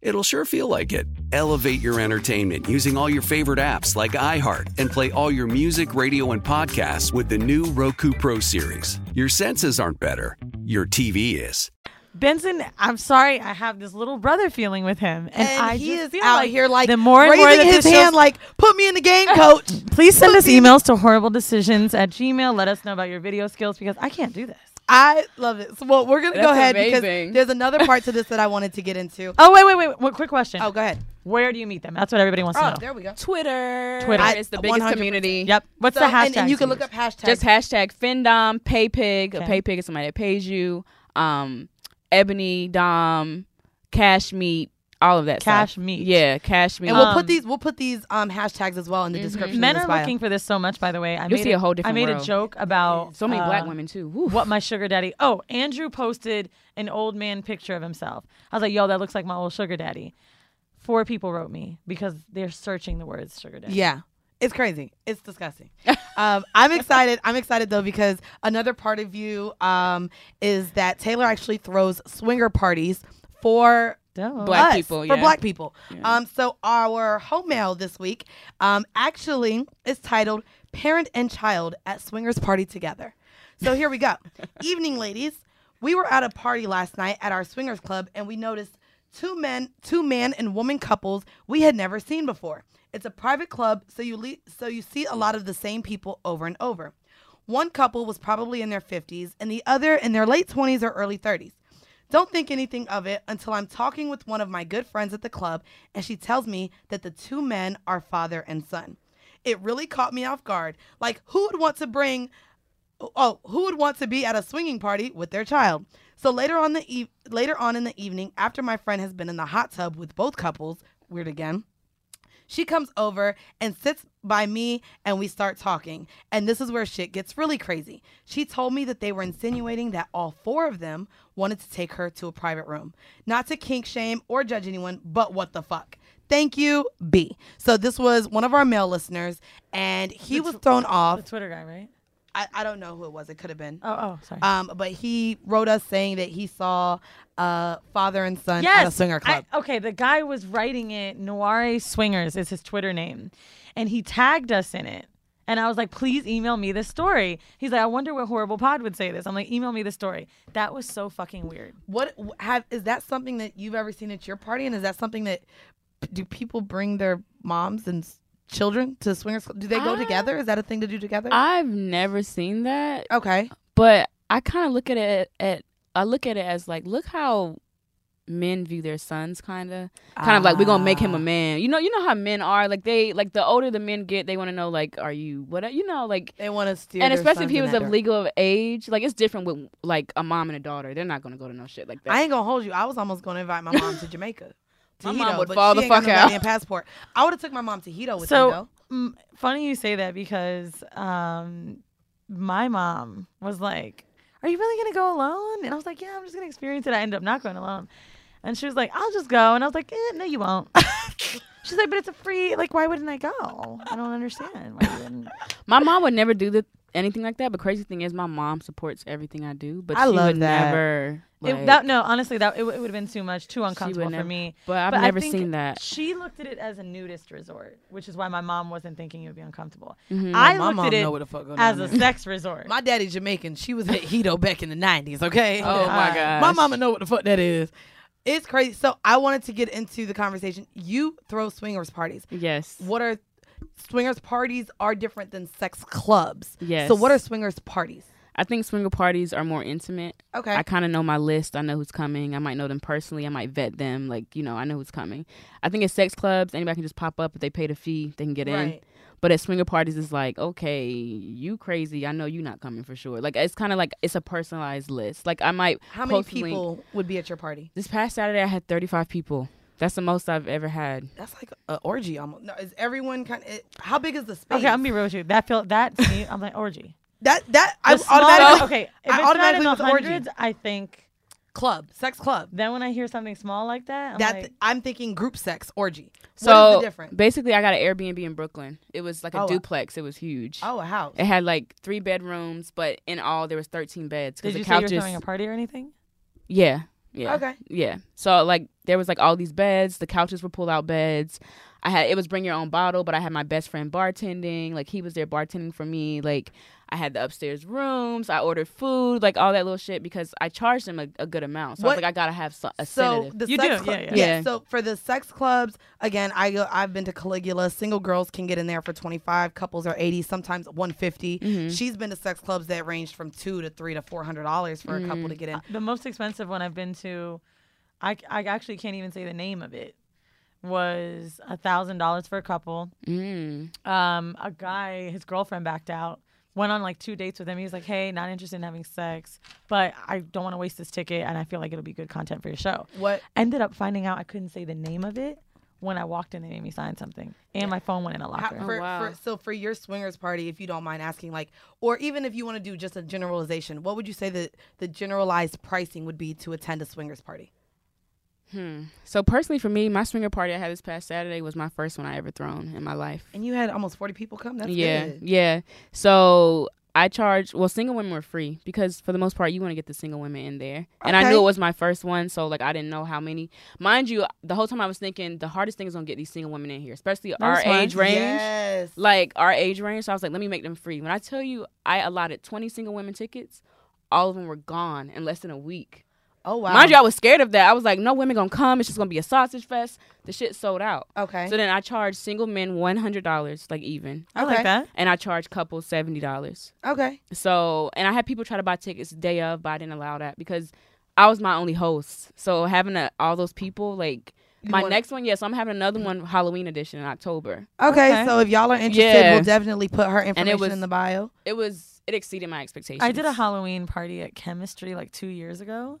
It'll sure feel like it. Elevate your entertainment using all your favorite apps like iHeart and play all your music, radio, and podcasts with the new Roku Pro series. Your senses aren't better, your TV is. Benson, I'm sorry, I have this little brother feeling with him, and, And I he just is feel out like here like the more and raising more his this shows- hand like, put me in the game, *laughs* coach. Please send Put us emails to horrible decisions at Gmail. Let us know about your video skills because I can't do this. I love it. So, well, we're gonna go ahead amazing. because there's another part to this that I *laughs* wanted to get into. Oh wait, wait, wait! One quick question. Oh, go ahead. Where do you meet them? That's what everybody wants to know. Oh, there we go. Twitter. Twitter. I- is the biggest 100%. community. Yep. What's So- the hashtag? And, and you can look up hashtag. Just hashtag Findom, PayPig. A Okay. PayPig is somebody that pays you. Um, Ebony Dom, Cashmeet, all of that. Cash stuff. Meat. Yeah, Cashmeet. and we'll Um, put these we'll put these um hashtags as well in the description. Men are bio. looking for this so much, by the way. I You'll made see a whole different I made a joke about so many black uh, women too. Woo. What my sugar daddy? Oh, Andrew posted an old man picture of himself. I was like, "Yo, that looks like my old sugar daddy." Four people wrote me because they're searching the words sugar daddy. Yeah. It's crazy. It's disgusting. *laughs* um, I'm excited. I'm excited though because another part of you um, is that Taylor actually throws swinger parties for Black us, people, for black people. Yeah. Um, so our home mail this week um, actually is titled "Parent and Child at Swingers Party Together." So here we go. *laughs* Evening, ladies. We were at a party last night at our swingers club, and we noticed two men, two man and woman couples we had never seen before. It's a private club, so you le- so you see a lot of the same people over and over. One couple was probably in their 50s, and the other in their late 20s or early 30s. Don't think anything of it until I'm talking with one of my good friends at the club and she tells me that the two men are father and son. It really caught me off guard. Like, who would want to bring, oh, who would want to be at a swinging party with their child? So later on the e- later on in the evening, after my friend has been in the hot tub with both couples, weird again, she comes over and sits by me and we start talking. And this is where shit gets really crazy. She told me that they were insinuating that all four of them wanted to take her to a private room. Not to kink shame or judge anyone, but what the fuck. Thank you, B. So this was one of our male listeners and he was thrown off. The Twitter guy, right? I, I don't know who it was. It could have been. Oh, oh, sorry. Um, but he wrote us saying that he saw uh father and son yes. at a swinger club. I- okay, the guy was writing it. Noire Swingers is his Twitter name, and he tagged us in it. And I was like, please email me this story. He's like, I wonder what horrible pod would say this. I'm like, email me the story. That was so fucking weird. What have is that something that you've ever seen at your party, and is that something that do people bring their moms and children to swingers? Do they go I- together? Is that a thing to do together? I've never seen that. Okay. But I kind of look at it at I look at it as like look how men view their sons kind of kind of like we're going to make him Ah. a man. You know, you know how men are like they like the older the men get, they want to know like are you what you know like they want to steer. and especially if he was of direction. legal of age, like it's different with like a mom and a daughter. They're not going to go to no shit like that. I ain't gonna hold you. I was almost gonna invite my mom to *laughs* Jamaica. My to mom Hedo, would but fall the fuck out. goddamn passport. I would have took my mom to Hedo with me so though. mm, funny you say that because um, my mom was like, "Are you really gonna go alone?" And I was like, "Yeah, I'm just gonna experience it." I ended up not going alone, and she was like, "I'll just go," and I was like, eh, "No, you won't." *laughs* She's like, "But it's a free. Like, why wouldn't I go? I don't understand. Why you wouldn't?" *laughs* My mom would never do the, anything like that. But crazy thing is, my mom supports everything I do. But I she love would that. never. It, that no, honestly, that it, would have been too much, too uncomfortable for me. but I've I never think seen that. She looked at it as a nudist resort, which is why my mom wasn't thinking it would be uncomfortable. Mhm. I my looked mom at it know what the fuck going as a sex resort. My daddy's Jamaican. She was at Hedo back in the nineties. Okay. Oh my god. My mama know what the fuck that is. It's crazy. So I wanted to get into the conversation. You throw swingers parties. Yes. What are swingers parties are different than sex clubs. Yes. So what are swingers parties? I think swinger parties are more intimate. Okay. I kind of know my list. I know who's coming. I might know them personally. I might vet them. Like, you know, I know who's coming. I think at sex clubs, anybody can just pop up. If they paid a fee, they can get in. Right. But at swinger parties, it's like, okay, you crazy. I know you're not coming for sure. Like, it's kind of like, it's a personalized list. Like, I might How many post a link. people would be at your party? This past Saturday, I had 35 people. That's the most I've ever had. That's like an orgy almost. No, is everyone kind of? How big is the space? Okay, I'm gonna be real with you. That feel that to me, I'm like orgy. That that The I small- automatically okay. If I it's not in was the orgy. hundreds, I think club, sex club. Then when I hear something small like that, I'm That like, I'm thinking group sex orgy. So what is the difference? basically, I got an Airbnb in Brooklyn. It was like a Oh, duplex. It was huge. Oh, a house. It had like three bedrooms, but in all there was 13 beds. did the you say you were couches- throwing a party or anything? Yeah. Yeah. Okay. Yeah. So like there was like all these beds. The couches were pull out beds. I had it was bring your own bottle, but I had my best friend bartending. Like he was there bartending for me. Like I had the upstairs rooms. I ordered food, like all that little shit because I charged them a, a good amount. So I What- was like, I gotta have so, a So sedative. the sex club, yeah. So for the sex clubs, again, I go. I've been to Caligula. Single girls can get in there for twenty five. Couples are eighty, sometimes one Mm-hmm. She's been to sex clubs that ranged from two to three to four hundred dollars for a couple Mm. to get in. The most expensive one I've been to, I, I actually can't even say the name of it, was a thousand dollars for a couple. Mm. Um, a guy, his girlfriend backed out. Went on like two dates with him. He was like, "Hey, not interested in having sex, but I don't want to waste this ticket, and I feel like it'll be good content for your show." What ended up finding out I couldn't say the name of it. When I walked in, they made me sign something, and my phone went in a How- locker. for, oh, for, so for your swingers party, if you don't mind asking, like, or even if you want to do just a generalization, what would you say that the generalized pricing would be to attend a swingers party? Hmm. So personally, for me, my swinger party I had this past Saturday was my first one I ever thrown in my life. And you had almost forty people come. That's yeah, good. yeah. So I charge. Well, single women were free because for the most part, you want to get the single women in there. And I knew it was my first one, so like I didn't know how many. Mind you, the whole time I was thinking the hardest thing is gonna get these single women in here, especially our fine. age range. Yes. Like our age range. So I was like, let me make them free. When I tell you, I allotted twenty single women tickets. All of them were gone in less than a week. Oh wow. Mind you, I was scared of that. I was like, no women gonna come. It's just gonna be a sausage fest. The shit sold out. Okay. So then I charged single men one hundred dollars, like even. I like that. And I charged couples seventy dollars. Okay. So and I had people try to buy tickets day of, but I didn't allow that because I was my only host. So having a, all those people, like You my wanna- next one, yes, I'm having another one Halloween edition in October. Okay, so if y'all are interested, Yeah. we'll definitely put her And it information was- in the bio. It was it exceeded my expectations. I did a Halloween party at Chemistry like two years ago,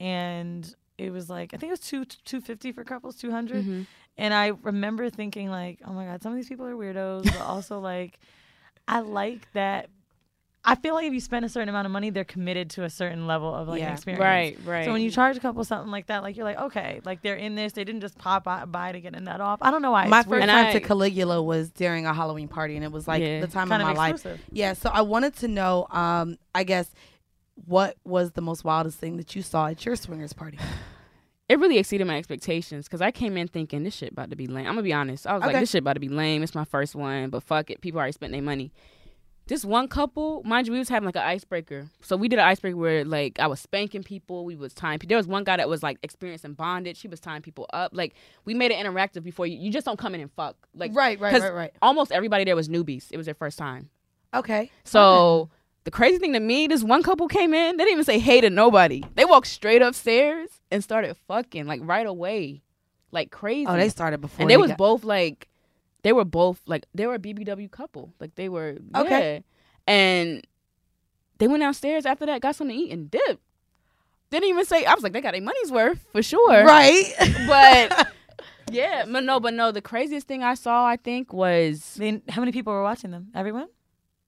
and it was like I think it was two two fifty for couples, two Mhm. And I remember thinking like, oh my god, some of these people are weirdos, but *laughs* also like, I like that. I feel like if you spend a certain amount of money, they're committed to a certain level of like Yeah. experience. Right, right. So when you charge a couple something like that, like you're like, okay, like they're in this. They didn't just pop by, by to get a nut off. I don't know why. My it's first weird. time to Caligula was during a Halloween party, and it was like Yeah. the time Kind of of my exclusive. life. Yeah, so I wanted to know, um, I guess, what was the most wildest thing that you saw at your swingers party? *sighs* it really exceeded my expectations because I came in thinking this shit about to be lame. I'm gonna be honest. I was like, this shit about to be lame. It's my first one, but fuck it. People already spent their money. This one couple, mind you, we was having like an icebreaker. So we did an icebreaker where like I was spanking people. We was tying. There was one guy that was like experiencing bondage. He was tying people up. Like we made it interactive before you. You just don't come in and fuck. Like Right, right, right, right. Almost everybody there was newbies. It was their first time. Okay. So the crazy thing to me, this one couple came in. They didn't even say hey to nobody. They walked straight upstairs and started fucking like right away, like crazy. Oh, they started before And they they was got- both like, they were both like they were a BBW couple. Like they were Okay. yeah. And they went downstairs after that, got something to eat and dipped. Didn't even say. I was like, they got their money's worth for sure, Right. But *laughs* yeah, but no, but no. The craziest thing I saw, I think, was They, how many people were watching them? Everyone.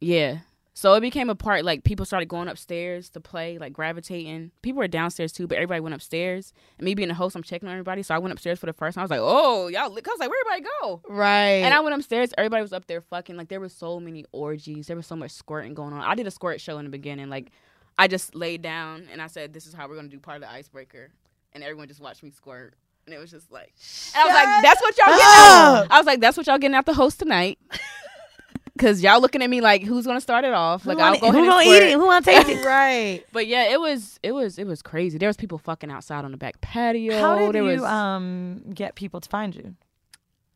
yeah. So it became a part like people started going upstairs to play, like gravitating. People were downstairs too, but everybody went upstairs. And me being the host, I'm checking on everybody. So I went upstairs for the first time. I was like, oh, y'all, look. I was like, where everybody go? Right. And I went upstairs. Everybody was up there fucking. Like there were so many orgies. There was so much squirting going on. I did a squirt show in the beginning. Like I just laid down and I said, this is how we're gonna do part of the icebreaker. And everyone just watched me squirt. And it was just like, and I was like, that's what y'all getting. Out. I was like, that's what y'all getting out the host tonight. *laughs* Cause y'all looking at me like, who's gonna start it off? Like, I'll go ahead who and gonna squirt. eat it? Who wanna taste it? *laughs* right. But yeah, it was it was it was crazy. There was people fucking outside on the back patio. How did there you was, um get people to find you?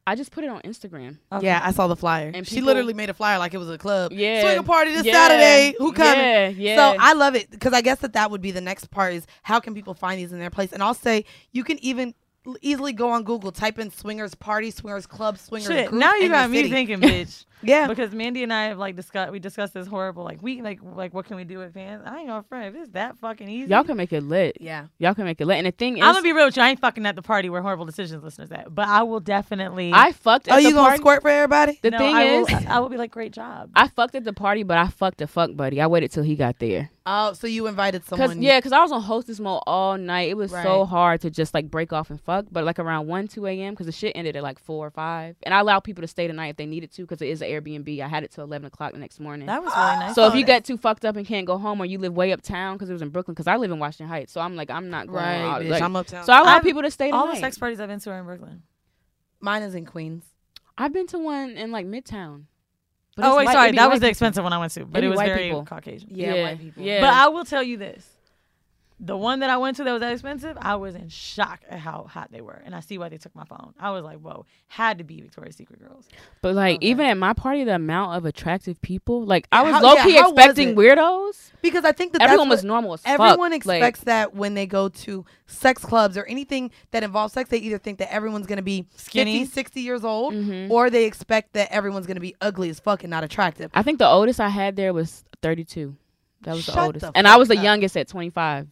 I just put it on Instagram. Yeah, I saw the flyer. And she people- literally made a flyer like it was a club. Yeah. Swinger party this Yeah. Saturday. Who coming? Yeah, yeah. So I love it because I guess that that would be the next part is how can people find these in their place? And I'll say you can even l- easily go on Google, type in swingers party, swingers club, swingers Shit, group. now you and got me city. thinking, *laughs* bitch. Yeah. Because Mandy and I have like discussed we discussed this horrible like we like like what can we do with fans? I ain't gonna front. If it's that fucking easy. Y'all can make it lit. Yeah. Y'all can make it lit. And the thing is, I'm gonna be real with you. I ain't fucking at the party where horrible decisions listeners at. But I will definitely I fucked. Oh, at Oh, the you gonna party. squirt for everybody? The No, thing I is, will, *laughs* I will be like, great job. I fucked at the party, but I fucked the fuck buddy. I waited till he got there. Oh, so you invited Cause, someone? yeah, because I was on hostess mode all night. It was so hard to just like break off and fuck. But like around one, two a.m. because the shit ended at like four or five, and I allowed people to stay the night if they needed to because it is an Airbnb. I had it till eleven o'clock the next morning. That was really nice. So if you that- get too fucked up and can't go home, or you live way uptown because it was in Brooklyn, because I live in Washington Heights, so I'm like I'm not going Right, out. bitch, like- I'm uptown. So I allow I've- people to stay the All night. the sex parties I've been to are in Brooklyn. Mine is in Queens. I've been to one in like Midtown. But oh wait, white- sorry, that was the people. expensive one I went to, but It it, was very people. Caucasian. Yeah, white people. Yeah. But I will tell you this: the one that I went to that was that expensive, I was in shock at how hot they were, and I see why they took my phone. I was like, "Whoa!" Had to be Victoria's Secret girls. But like even at my party, the amount of attractive people, like I was How- low key expecting weirdos. Because I think that everyone was normal as fuck. Everyone Like- expects that when they go to sex clubs or anything that involves sex, they either think that everyone's going to be Skinny. 50, 60 years old, Mm-hmm. or they expect that everyone's going to be ugly as fuck and not attractive. I think the oldest I had there was 32. That was the oldest, the and I was the fuck up. youngest at 25.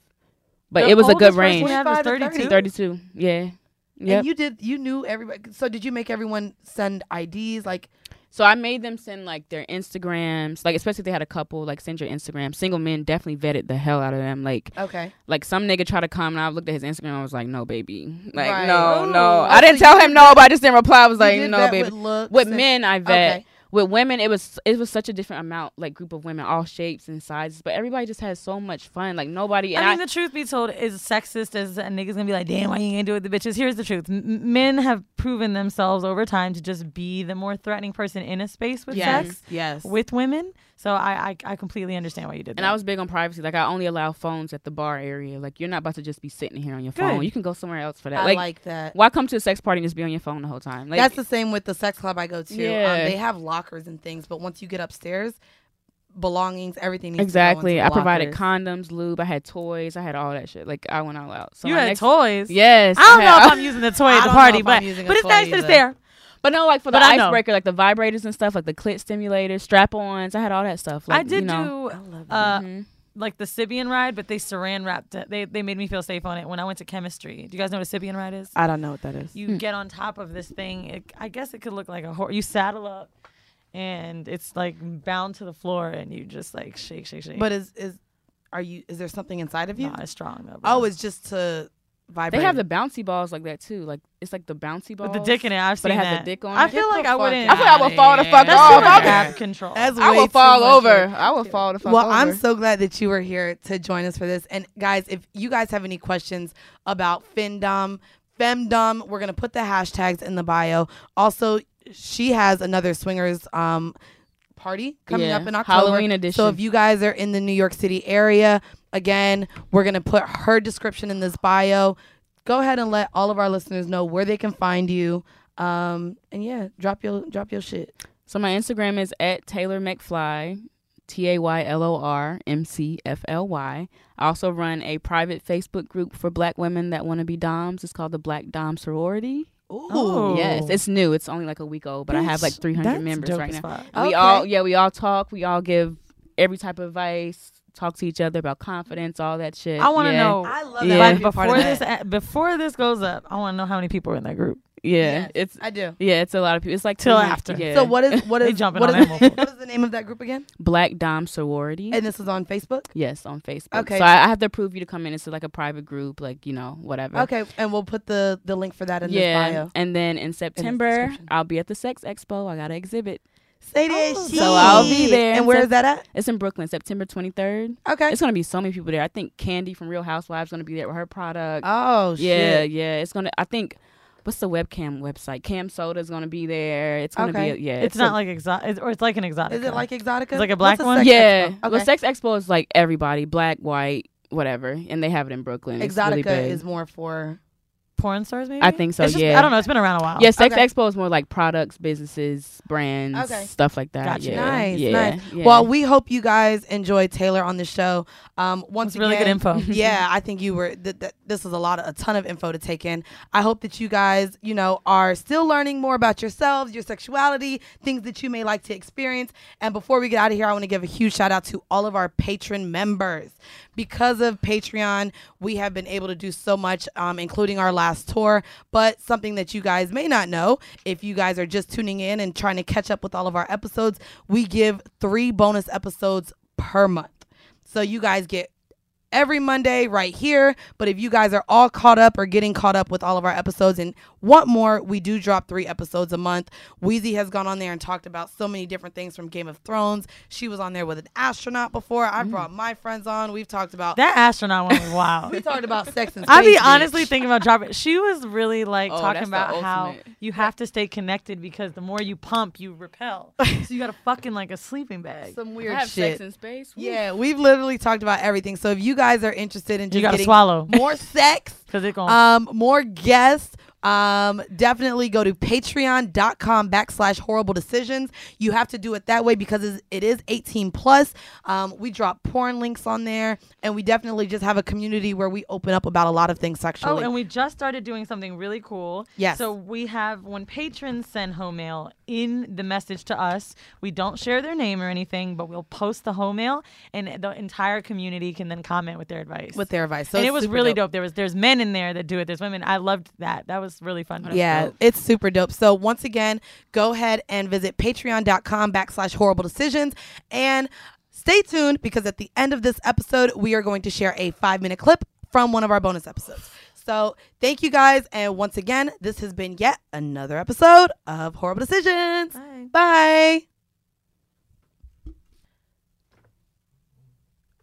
But The it was a good range. you have is 25 to 32? 32. Yeah. Yep. And you did, you knew everybody. So did you make everyone send IDs? Like, So I made them send like their Instagrams, like especially if they had a couple, like send your Instagram. Single men definitely vetted the hell out of them. Like, okay. like some nigga tried to come and I looked at his Instagram. I was like, no, baby, like Right. no, Ooh. no. Oh, I didn't so tell him no, but I just didn't reply. I was like, no, baby. with looks With and- men, I vet. Okay. With women, it was it was such a different amount, like group of women, all shapes and sizes. But everybody just had so much fun. Like nobody. And I mean, the truth be told, is sexist as a niggas gonna be like, damn, why you ain't do it with the bitches? Here's the truth: M- men have proven themselves over time to just be the more threatening person in a space with Yes, sex, yes. with women. So I, I, I completely understand why you did And that. I was big on privacy. Like I only allow phones at the bar area. Like you're not about to just be sitting here on your phone. You can go somewhere else for that. I like, like that. Why come to a sex party and just be on your phone the whole time? Like, That's the same with the sex club I go to. Um, Yeah. they have lockers and things, but once you get upstairs, belongings, everything needs exactly. I provided condoms, lube. I had toys. I had all that shit. Like I went all out. So you had next- toys. Yes. I don't know had- if I'm using the *laughs* toy at the party, but but it's nice that it's there. But no, like for the But I know. icebreaker, like the vibrators and stuff, like the clit stimulators, strap-ons. I had all that stuff. Like, I did you know. do uh, like the Sybian ride, but they saran wrapped it. They they made me feel safe on it when I went to chemistry. Do you guys know what a Sybian ride is? I don't know what that is. You get on top of this thing. It, I guess it could look like a horse. You saddle up, and it's like bound to the floor, and you just like shake, shake, shake. But is is are you? Is there something inside of you? Nah, it's strong though. Oh, it's just to vibrate. They have the bouncy balls like that too. Like it's like the bouncy balls With the dick in it. I've but it seen has that. a dick on I it. feel like I wouldn't. I feel like I would fall the fuck That's off. too much *laughs* I ab would- control. That's I would fall over. work. I would fall the fuck Well, over. I'm so glad that you were here to join us for this. And guys, if you guys have any questions about Findom, Femdom, we're gonna put the hashtags in the bio. Also, she has another swingers um party coming Yeah, up in October. Halloween So if you guys are in the New York City area, again, we're gonna put her description in this bio. Go ahead and let all of our listeners know where they can find you. Um, and yeah, drop your drop your shit. So my Instagram is at Taylor McFly, T A Y L O R M C F L Y. I also run a private Facebook group for Black women that want to be doms. It's called the Black Dom Sorority. Ooh. Yes, it's new. It's only like a week old, but I have like 300 members right now. fuck. We all yeah, we all talk. We all give every type of advice. Talk to each other about confidence, all that shit. I want to Yeah. know. I love Yeah. that. Like Be a part before this, that. uh, before this goes up, I want to know how many people are in that group. Yeah, Yes, it's I do. yeah, it's a lot of people. It's like Till 300 after. Yeah. So what is what *laughs* They is jumping what, on is, that what is the name of that group again? Black Dom Sorority. And this is on Facebook. Yes, on Facebook. Okay. So I, I have to approve you to come in. It's like a private group, like you know, whatever. Okay, and we'll put the the link for that in yeah. this bio. And then in September, description. I'll be at the Sex Expo. I got an exhibit. Say that Oh, So I'll be there. And in where Sep- is that at? It's in Brooklyn, September 23rd. Okay. It's gonna be so many people there. I think Candy from Real Housewives gonna be there with her product. Oh yeah, shit. yeah. It's gonna. I think. What's the webcam website? CamSoda's gonna be there. It's gonna Okay. be. A, yeah. It's, not a- like exotic, or it's like an exotic. Is it like Exotica? It's like a black What's one? Yeah. Expo? Well, Sex Expo is like everybody, black, white, whatever, and they have it in Brooklyn. It's Exotica really is more for porn stars, maybe. I think so. It's just- yeah. I don't know. It's been around a while. Yeah, Sex Okay. Expo is more like products, businesses, brands, Okay. stuff like that. Gotcha. Yeah. nice, yeah. nice. yeah. Well, we hope you guys enjoyed Taylor on the show. Um, once It's really good info. *laughs* yeah, I think you were. Th- th- this is a lot of a ton of info to take in. I hope that you guys, you know, are still learning more about yourselves, your sexuality, things that you may like to experience. And before we get out of here, I want to give a huge shout out to all of our patron members. Because of Patreon, we have been able to do so much, um, including our last tour. But something that you guys may not know, if you guys are just tuning in and trying to catch up with all of our episodes, we give three bonus episodes per month. So you guys get every Monday right here. But if you guys are all caught up or getting caught up with all of our episodes and want more, we do drop three episodes a month. Weezy has gone on there and talked about so many different things from Game of Thrones. She was on there with an astronaut before. I mm. brought my friends on. We've talked about That astronaut one was wild. we talked about sex and *laughs* space. I be bitch. honestly thinking about dropping. She was really like Oh, talking about how you have to stay connected because the more you pump, you repel. *laughs* so you got to fucking like a sleeping bag. some I weird have shit. sex in space. Woo. Yeah, we've literally talked about everything. So if you guys are interested in just gotta getting swallow. more *laughs* sex, Because it going um, more guests, um, definitely go to patreon.com backslash horrible decisions. You have to do it that way because it's- 18 plus. Um, we drop porn links on there, and we definitely just have a community where we open up about a lot of things sexually. Oh, and we just started doing something really cool. Yes. So we have when patrons send home mail in the message to us, we don't share their name or anything, but we'll post the home mail, and the entire community can then comment with their advice. with their advice. So and it was really dope. dope. There was there's men in there that do it. There's women. I loved that. That was really fun. yeah, it's super dope. So once again, go ahead and visit patreon.com backslash horrible decisions and stay tuned because at the end of this episode, we are going to share a five minute clip from one of our bonus episodes. So thank you guys. And once again, this has been yet another episode of Horrible Decisions. Bye. Bye.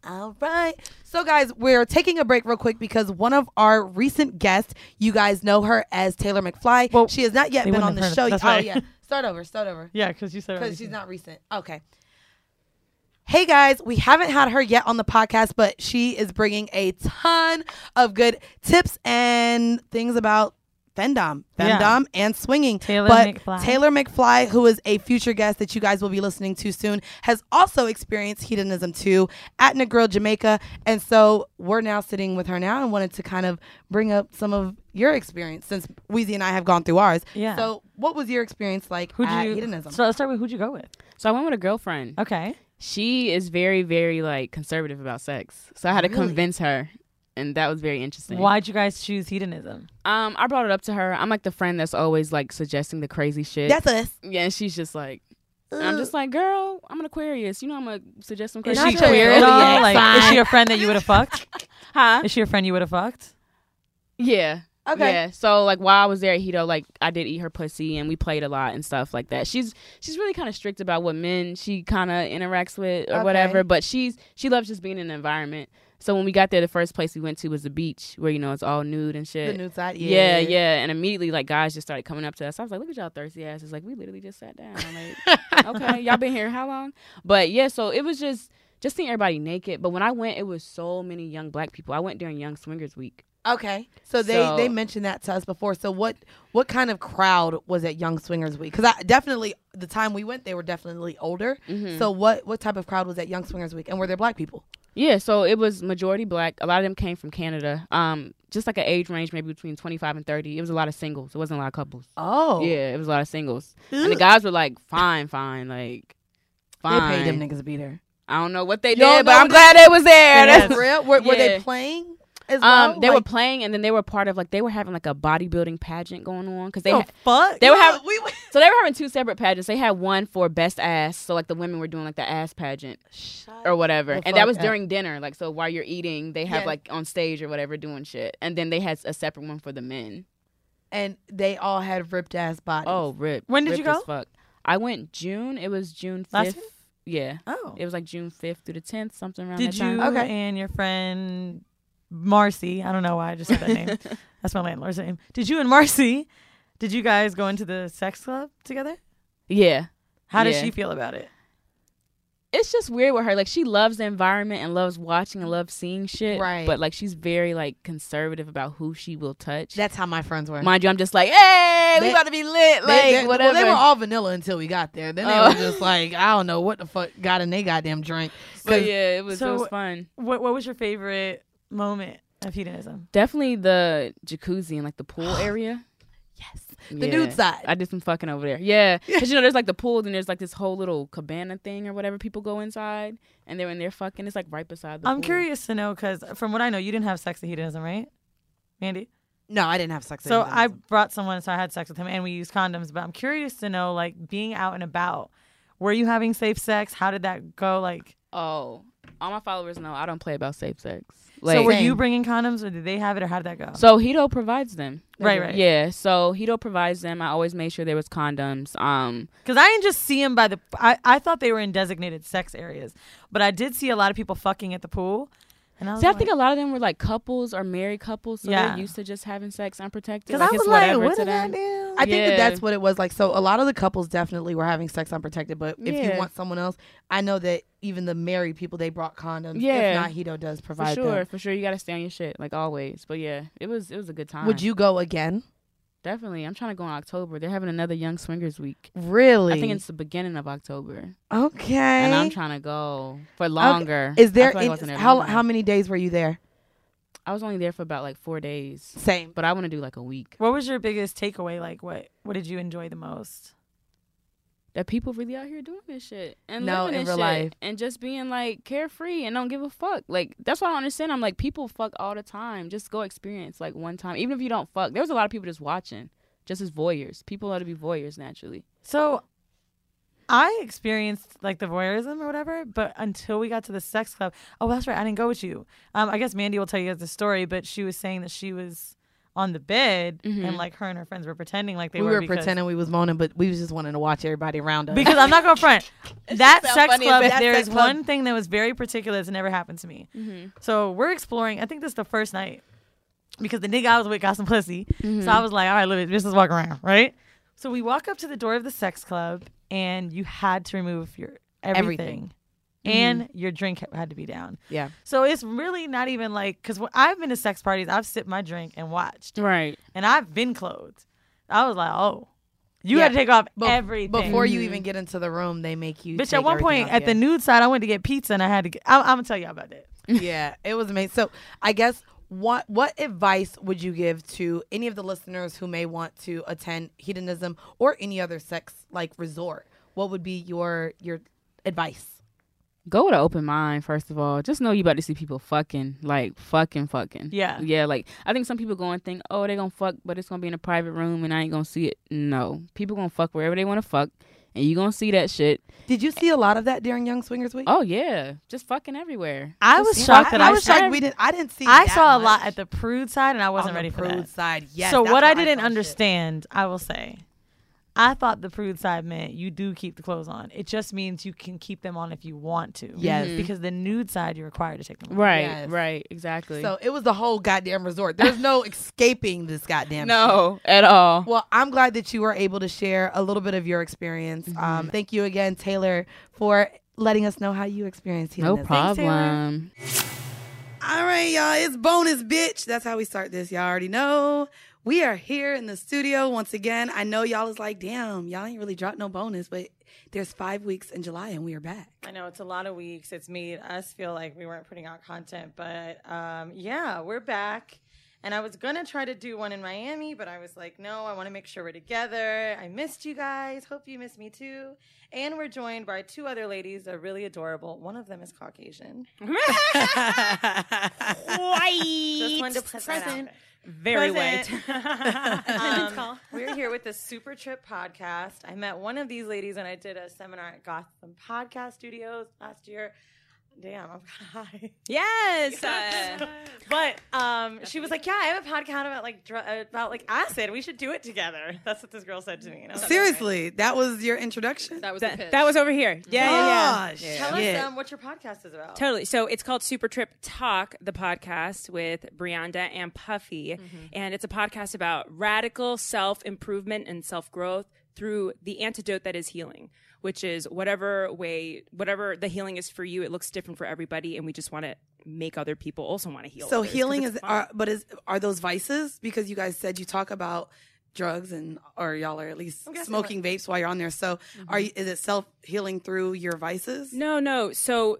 All right. So, guys, we're taking a break real quick because one of our recent guests, you guys know her as Taylor McFly. Well, she has not yet been on the show. that's oh, right. yeah. *laughs* Start over. Start over. Yeah, because you said Because she's not recent. Okay. Hey guys, we haven't had her yet on the podcast, but she is bringing a ton of good tips and things about femdom, Yeah. and swinging. Taylor but McFly. Taylor McFly, who is a future guest that you guys will be listening to soon, has also experienced hedonism too at Negril, Jamaica, and so we're now sitting with her now and wanted to kind of bring up some of your experience since Weezy and I have gone through ours. Yeah. So, what was your experience like Who'd at you? hedonism? So let's start with who'd you go with? So I went with a girlfriend. Okay. She is very, very like conservative about sex. So I had to Really? convince her, and that was very interesting. Why'd you guys choose hedonism? Um, I brought it up to her. I'm like the friend that's always like suggesting the crazy shit. That's us. yeah, and she's just like. and I'm just like, girl, I'm an Aquarius. You know, I'm gonna suggest some crazy. Is crazy she shit. queer at all? Like, is she a friend that you would have fucked? *laughs* Huh? Is she a friend you would have fucked? Yeah. Okay. Yeah. So like while I was there at Hedo, like I did eat her pussy and we played a lot and stuff like that. She's she's really kind of strict about what men she kind of interacts with or Okay. whatever, but she's she loves just being in the environment. So when we got there, the first place we went to was the beach where you know it's all nude and shit. The nude side, Yeah, yeah. yeah. And immediately like guys just started coming up to us. I was like, look at y'all thirsty asses. Like we literally just sat down. Like *laughs* okay, y'all been here how long? But yeah, so it was just just seeing everybody naked. But when I went, it was so many young black people. I went during Young Swingers Week. Okay, so they So- they mentioned that to us before. So what what kind of crowd was at Young Swingers Week? Because I definitely the time we went, they were definitely older. Mhm. So what what type of crowd was at Young Swingers Week, and were there black people? Yeah, so it was majority black. A lot of them came from Canada. Um, just like an age range, maybe between twenty five and thirty. It was a lot of singles. It wasn't a lot of couples. Oh, Yeah, it was a lot of singles. And the guys were like, fine, fine, like, fine. they paid them niggas to be there. I don't know what they Y'all did, but I'm glad they was there. That's real. Were, were they playing as well? Um, they were playing, and then they were part of like they were having like a bodybuilding pageant going on because they Oh, had, fuck. they were having we went- *laughs* so they were having two separate pageants. They had one for best ass, so like the women were doing like the ass pageant or whatever, and that was up. during dinner. Like so, while you're eating, they have Yeah. like on stage or whatever doing shit, and then they had a separate one for the men. and they all had ripped ass bodies. Oh, rip! When did Rip you go? as Fuck. I went June. It was June fifth. Yeah. Oh. It was like June fifth through the tenth, something around Did that you time. Okay. and your friend Marcy? I don't know why I just said that name. *laughs* That's my landlord's name. Did you and Marcy? Did you guys go into the sex club together? Yeah. How does Yeah. she feel about it? it's just weird with her. Like she loves the environment and loves watching and loves seeing shit. Right. But like she's very like conservative about who she will touch. That's how my friends were. Mind you, I'm just like, hey, we They- about to be lit. They- Like they, whatever. Well, they were all vanilla until we got there. Then they Oh. were just like, I don't know what the fuck got in they goddamn drink. But yeah, it was it So- was fun. What What was your favorite moment of hedonism? Definitely the jacuzzi and like the pool *gasps* area. Yes. The nude side. I did some fucking over there. Yeah, *laughs* because you know there's like the pool, and there's like this whole little cabana thing or whatever. People go inside, and they're in there fucking. It's like right beside the. I'm pool. curious to know because from what I know, you didn't have sex at hedonism, right, Mandy? No, I didn't have sex. at So hedonism. I brought someone, so I had sex with him, and we used condoms. But I'm curious to know, like, being out and about, were you having safe sex? How did that go? Like, Oh, all my followers know I don't play about safe sex. So were you bringing condoms, or did they have it, or how did that go? So Hedo provides them. Right, right. Yeah. So Hedo provides them. I always made sure there was condoms. Um, Because I didn't just see them by the. I, I thought they were in designated sex areas, but I did see a lot of people fucking at the pool. And I was see, I think a lot of them were like couples or married couples, so Yeah. they're used to just having sex unprotected. 'Cause Like I it's was like, whatever what to did I them. do? I think that that's what it was like. So a lot of the couples definitely were having sex unprotected, but if you want someone else, I know that even the married people they brought condoms. Yeah, If not, Hedo does provide for sure, them. for sure. You got to stay on your shit like always. But yeah, it was it was a good time. Would you go again? Definitely. I'm trying to go in October. They're having another Young Swingers Week. Really? I think it's the beginning of October. Okay. And I'm trying to go for Okay. longer. Is there, like I there how long how many days were you there? I was only there for about like four days. Same. But I want to do like a week. What was your biggest takeaway? Like, what what did you enjoy the most? That people really out here doing this shit and No, living in this real shit life. and just being like carefree and don't give a fuck. Like that's what I don't understand. I'm like people fuck all the time. Just go experience like one time, even if you don't fuck. There was a lot of people just watching, just as voyeurs. People ought to be voyeurs naturally. So, I experienced like the voyeurism or whatever, but until we got to the sex club, oh, that's right, I didn't go with you. Um, I guess Mandy will tell you guys the story, but she was saying that she was on the bed and like her and her friends were pretending like they we were, were pretending we was moaning, but we was just wanting to watch everybody around us. because I'm not to front. *laughs* that sex club, that there sex is club- one thing that was very particular that's never happened to me. Mhm. So we're exploring. I think this is the first night because the nigga I was with got some pussy. Mhm. So I was like, all right, let me just let's walk around, right? So we walk up to the door of the sex club, and you had to remove your everything. Everything. And mm-hmm. your drink had to be down. Yeah. So it's really not even like because I've been to sex parties, I've sipped my drink and watched, Right. and I've been clothed. I was like, oh, you Yeah. got to take off Bef- everything before you even mm-hmm. get into the room. They make you. Bitch, take at one point off, at the nude side, I went to get pizza and I had to get. I'm, I'm gonna tell y'all about that. yeah, it was amazing. So I guess what what advice would you give to any of the listeners who may want to attend hedonism or any other sex like resort? What would be your your advice? Go with an open mind, first of all. Just know you about to see people fucking, like fucking, fucking. Yeah. Yeah, like I think some people go and think, oh, they gonna fuck, but it's gonna be in a private room and I ain't gonna see it. No, people gonna fuck wherever they want to fuck, and you gonna see that shit. Did you see a lot of that during Young Swingers Week? Oh yeah, just fucking everywhere. I Just- was shocked that I, was shocked we didn't. I didn't see. I that saw a lot at the prude side, and I wasn't On the ready for prude that. side, yes, So that's what I I didn't saw shit. understand, I will say, I thought the prude side meant you do keep the clothes on. It just means you can keep them on if you want to. Yes. Mhm. Because the nude side, you're required to take them off. Right, Yes. right, exactly. So it was the whole goddamn resort. There's no *laughs* escaping this goddamn. No, shit. at all. Well, I'm glad that you were able to share a little bit of your experience. Mm-hmm. Um, thank you again, Taylor, for letting us know how you experienced no hedonism. problem. All right, y'all. It's bonus, bitch. That's how we start this. Y'all already know. We are here in the studio once again. I know y'all is like, damn, y'all ain't really dropped no bonus, but there's five weeks in July and we are back. I know it's a lot of weeks. It's made us feel like we weren't putting out content, but um, yeah, we're back. And I was gonna try to do one in Miami, but I was like, no, I want to make sure we're together. I missed you guys. Hope you missed me too. And we're joined by two other ladies that are really adorable. One of them is Caucasian. *laughs* White. Just wanted to put that out there. Very Present. white. *laughs* um, we're here with the Super Trip podcast. I met one of these ladies when I did a seminar at Gotham Podcast Studios last year. Damn, I'm high. Yes. *laughs* uh, but um, she was like, "Yeah, I have a podcast about like dr- about like acid. We should do it together." That's what this girl said to me. And I was like, Seriously, that was your introduction? that was that, that was over here. Yeah, yeah, Gosh. yeah. Tell Yeah. us um, what your podcast is about. Totally. So it's called Super Trip Talk, the podcast with Brianda and Puffy. And it's a podcast about radical self improvement and self growth through the antidote that is healing, which is whatever way, whatever the healing is for you, it looks different for everybody. And we just want to make other people also want to heal. So others 'cause healing is, fun. are, but is are those vices? Because you guys said you talk about drugs and or y'all are at least smoking vapes while you're on there. So are you, is it self healing through your vices? No, no. So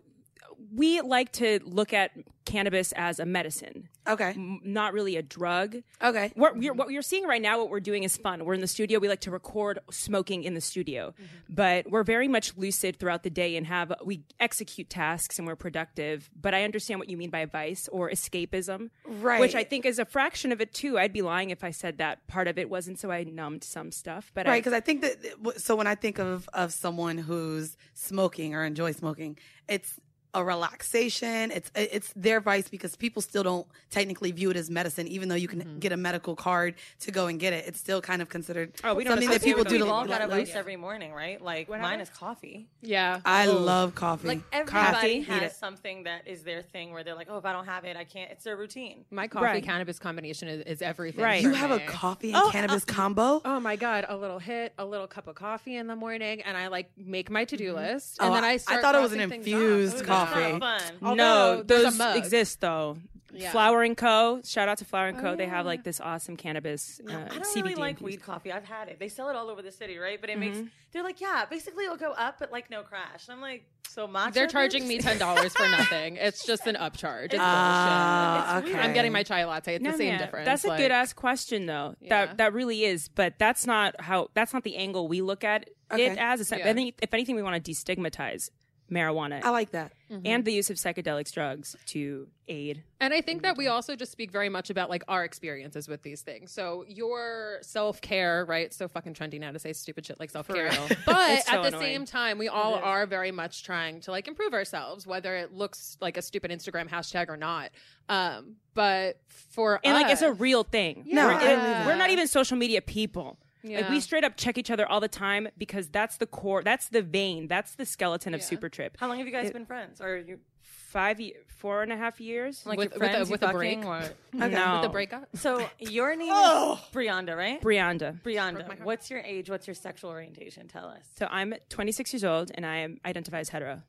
we like to look at cannabis as a medicine. Okay. M- not really a drug. Okay. What we're, what you're seeing right now, what we're doing is fun. We're in the studio. We like to record smoking in the studio, mm-hmm. but we're very much lucid throughout the day and have we execute tasks and we're productive. But I understand what you mean by vice or escapism, Right. Which I think is a fraction of it too. I'd be lying if I said that part of it wasn't. So I numbed some stuff, but right I, because I think that so when I think of of someone who's smoking or enjoys smoking, it's a relaxation. It's it's their vice because people still don't technically view it as medicine, even though you can Mm-hmm. get a medical card to go and get it. It's still kind of considered Oh, we don't something that people do We've all got a loose. vice every morning, right? Like What mine happened? is coffee. Yeah. I Oh. love coffee. Like everybody Coffee, has it. something that is their thing where they're like, oh, if I don't have it, I can't. It's their routine. My coffee Right. cannabis combination is, is everything. Right. You have a coffee and cannabis *laughs* combo? Oh my god, a little hit, a little cup of coffee in the morning, and I like make my to do list, Oh, and then I- I I thought it was an infused off. Ooh, coffee. that's Fun. No, there's those mug. exist though. Yeah. Flower and Co. Shout out to Flower and Co. They have like this awesome cannabis uh, I don't CBD. really like infused- weed coffee. I've had it. They sell it all over the city, right? But it makes Mhm. they're like, yeah, basically it'll go up, but like no crash. And I'm like, so matcha. They're charging me ten dollars for *laughs* nothing. It's just an upcharge. It's Ah, bullshit. okay. I'm getting my chai latte. It's No, the same man, difference. That's a like- good ass question though. Yeah. That that really is, but that's not how. That's not the angle we look at Okay. it as. It's, Yeah. I think if anything, we want to destigmatize marijuana I like that. and the use of psychedelics drugs to aid. And I think that we also just speak very much about like our experiences with these things. So your self care, right? It's so fucking trendy now to say stupid shit like self care. *laughs* But so at the annoying. same time, we all are very much trying to like improve ourselves, whether it looks like a stupid Instagram hashtag or not. Um, but for And like it's a real thing. No, we're, I we're not even social media people. Like we straight up check each other all the time because that's the core, that's the vein, that's the skeleton of Super Trip. How long have you guys It- been friends? Or you Five, ye- four and a half years. like With- your with a- friends with a break? or- Okay. *laughs* No. with the breakup. So your name Oh. is Brianda, right? Brianda. Brianda. What's your age? What's your sexual orientation? Tell us. So I'm 26 years old and I am identify as hetero.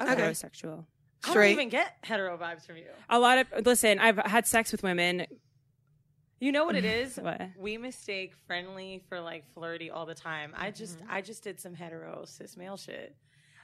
Okay. Heterosexual. I don't Straight. even get hetero vibes from you. A lot of listen, I've had sex with women. You know what it is? *laughs* What? We mistake friendly for like flirty all the time. I just mm-hmm. I just did some hetero cis male shit.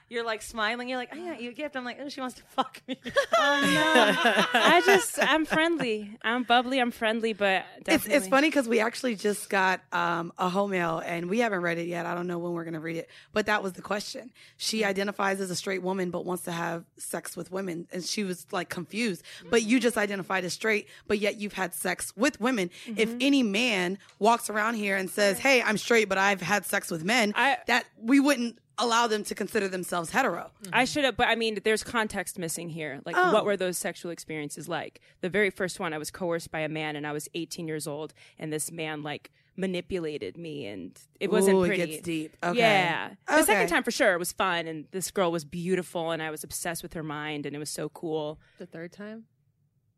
You're like smiling. You're like, I got you a gift. I'm like, oh, she wants to fuck me. *laughs* Oh no. I just I'm friendly. I'm bubbly, I'm friendly, but It's definitely. it's funny because we actually just got um, a home mail and we haven't read it yet. I don't know when we're gonna read it, but that was the question. She identifies as a straight woman but wants to have sex with women, and she was like confused. But you just identified as straight, but yet you've had sex with women. If any man walks around here and says, "Hey, I'm straight, but I've had sex with men," that we wouldn't allow them to consider themselves hetero. I should have, but I mean, there's context missing here. Like, Oh. what were those sexual experiences like? The very first one, I was coerced by a man, and I was 18 years old, and this man like manipulated me, and it wasn't Ooh, it pretty. gets deep. Okay. Yeah. The second time, for sure, it was fun, and this girl was beautiful, and I was obsessed with her mind, and it was so cool. The third time.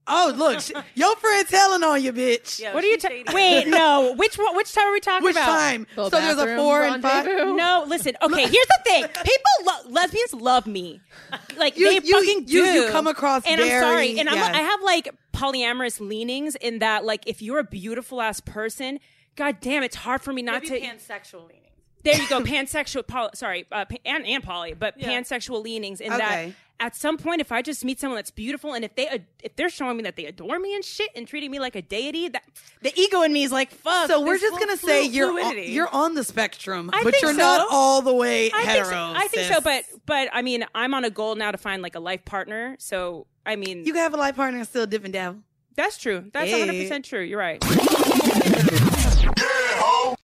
Oh, look, sh- *laughs* your friend telling on you, bitch. what are you talking? Wait, no. Which one? Which time are we talking Which about? Which time? So there's a four and five. No, listen. Okay, here's the thing. People, lo- lesbians love me. Like You- they you- fucking do. you- you come across and I'm sorry. And I'm, yes. I have like polyamorous leanings in that, like, if you're a beautiful ass person, god damn, it's hard for me not Maybe to. pansexual leaning. There you go, pansexual. Poly, sorry, uh, pa- and and poly, but Yeah. pansexual leanings in Okay. that. At some point, if I just meet someone that's beautiful, and if they if they're showing me that they adore me and shit, and treating me like a deity, that the ego in me is like, fuck. So we're just full gonna say flu- you're on, you're on the spectrum, I but you're so. not all the way I think so. I think sis. so, but but I mean, I'm on a goal now to find like a life partner. So I mean, you can have a life partner and still dip and dabble. that's true. That's Hey. 100 percent true. You're right.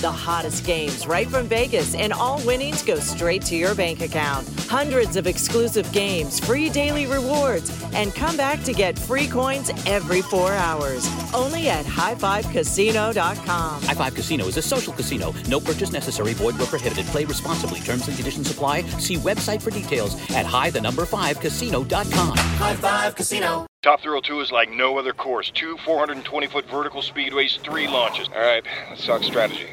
The hottest games right from Vegas, and all winnings go straight to your bank account. Hundreds of exclusive games, free daily rewards, and come back to get free coins every four hours. Only at highfivecasino.com. High Five Casino is a social casino. No purchase necessary. Void where prohibited. Play responsibly. Terms and conditions apply. See website for details at high the number five casino.com. High Five Casino. Top Thrill 2 is like no other course. Two 420 foot vertical speedways, three launches. All right, let's talk strategy.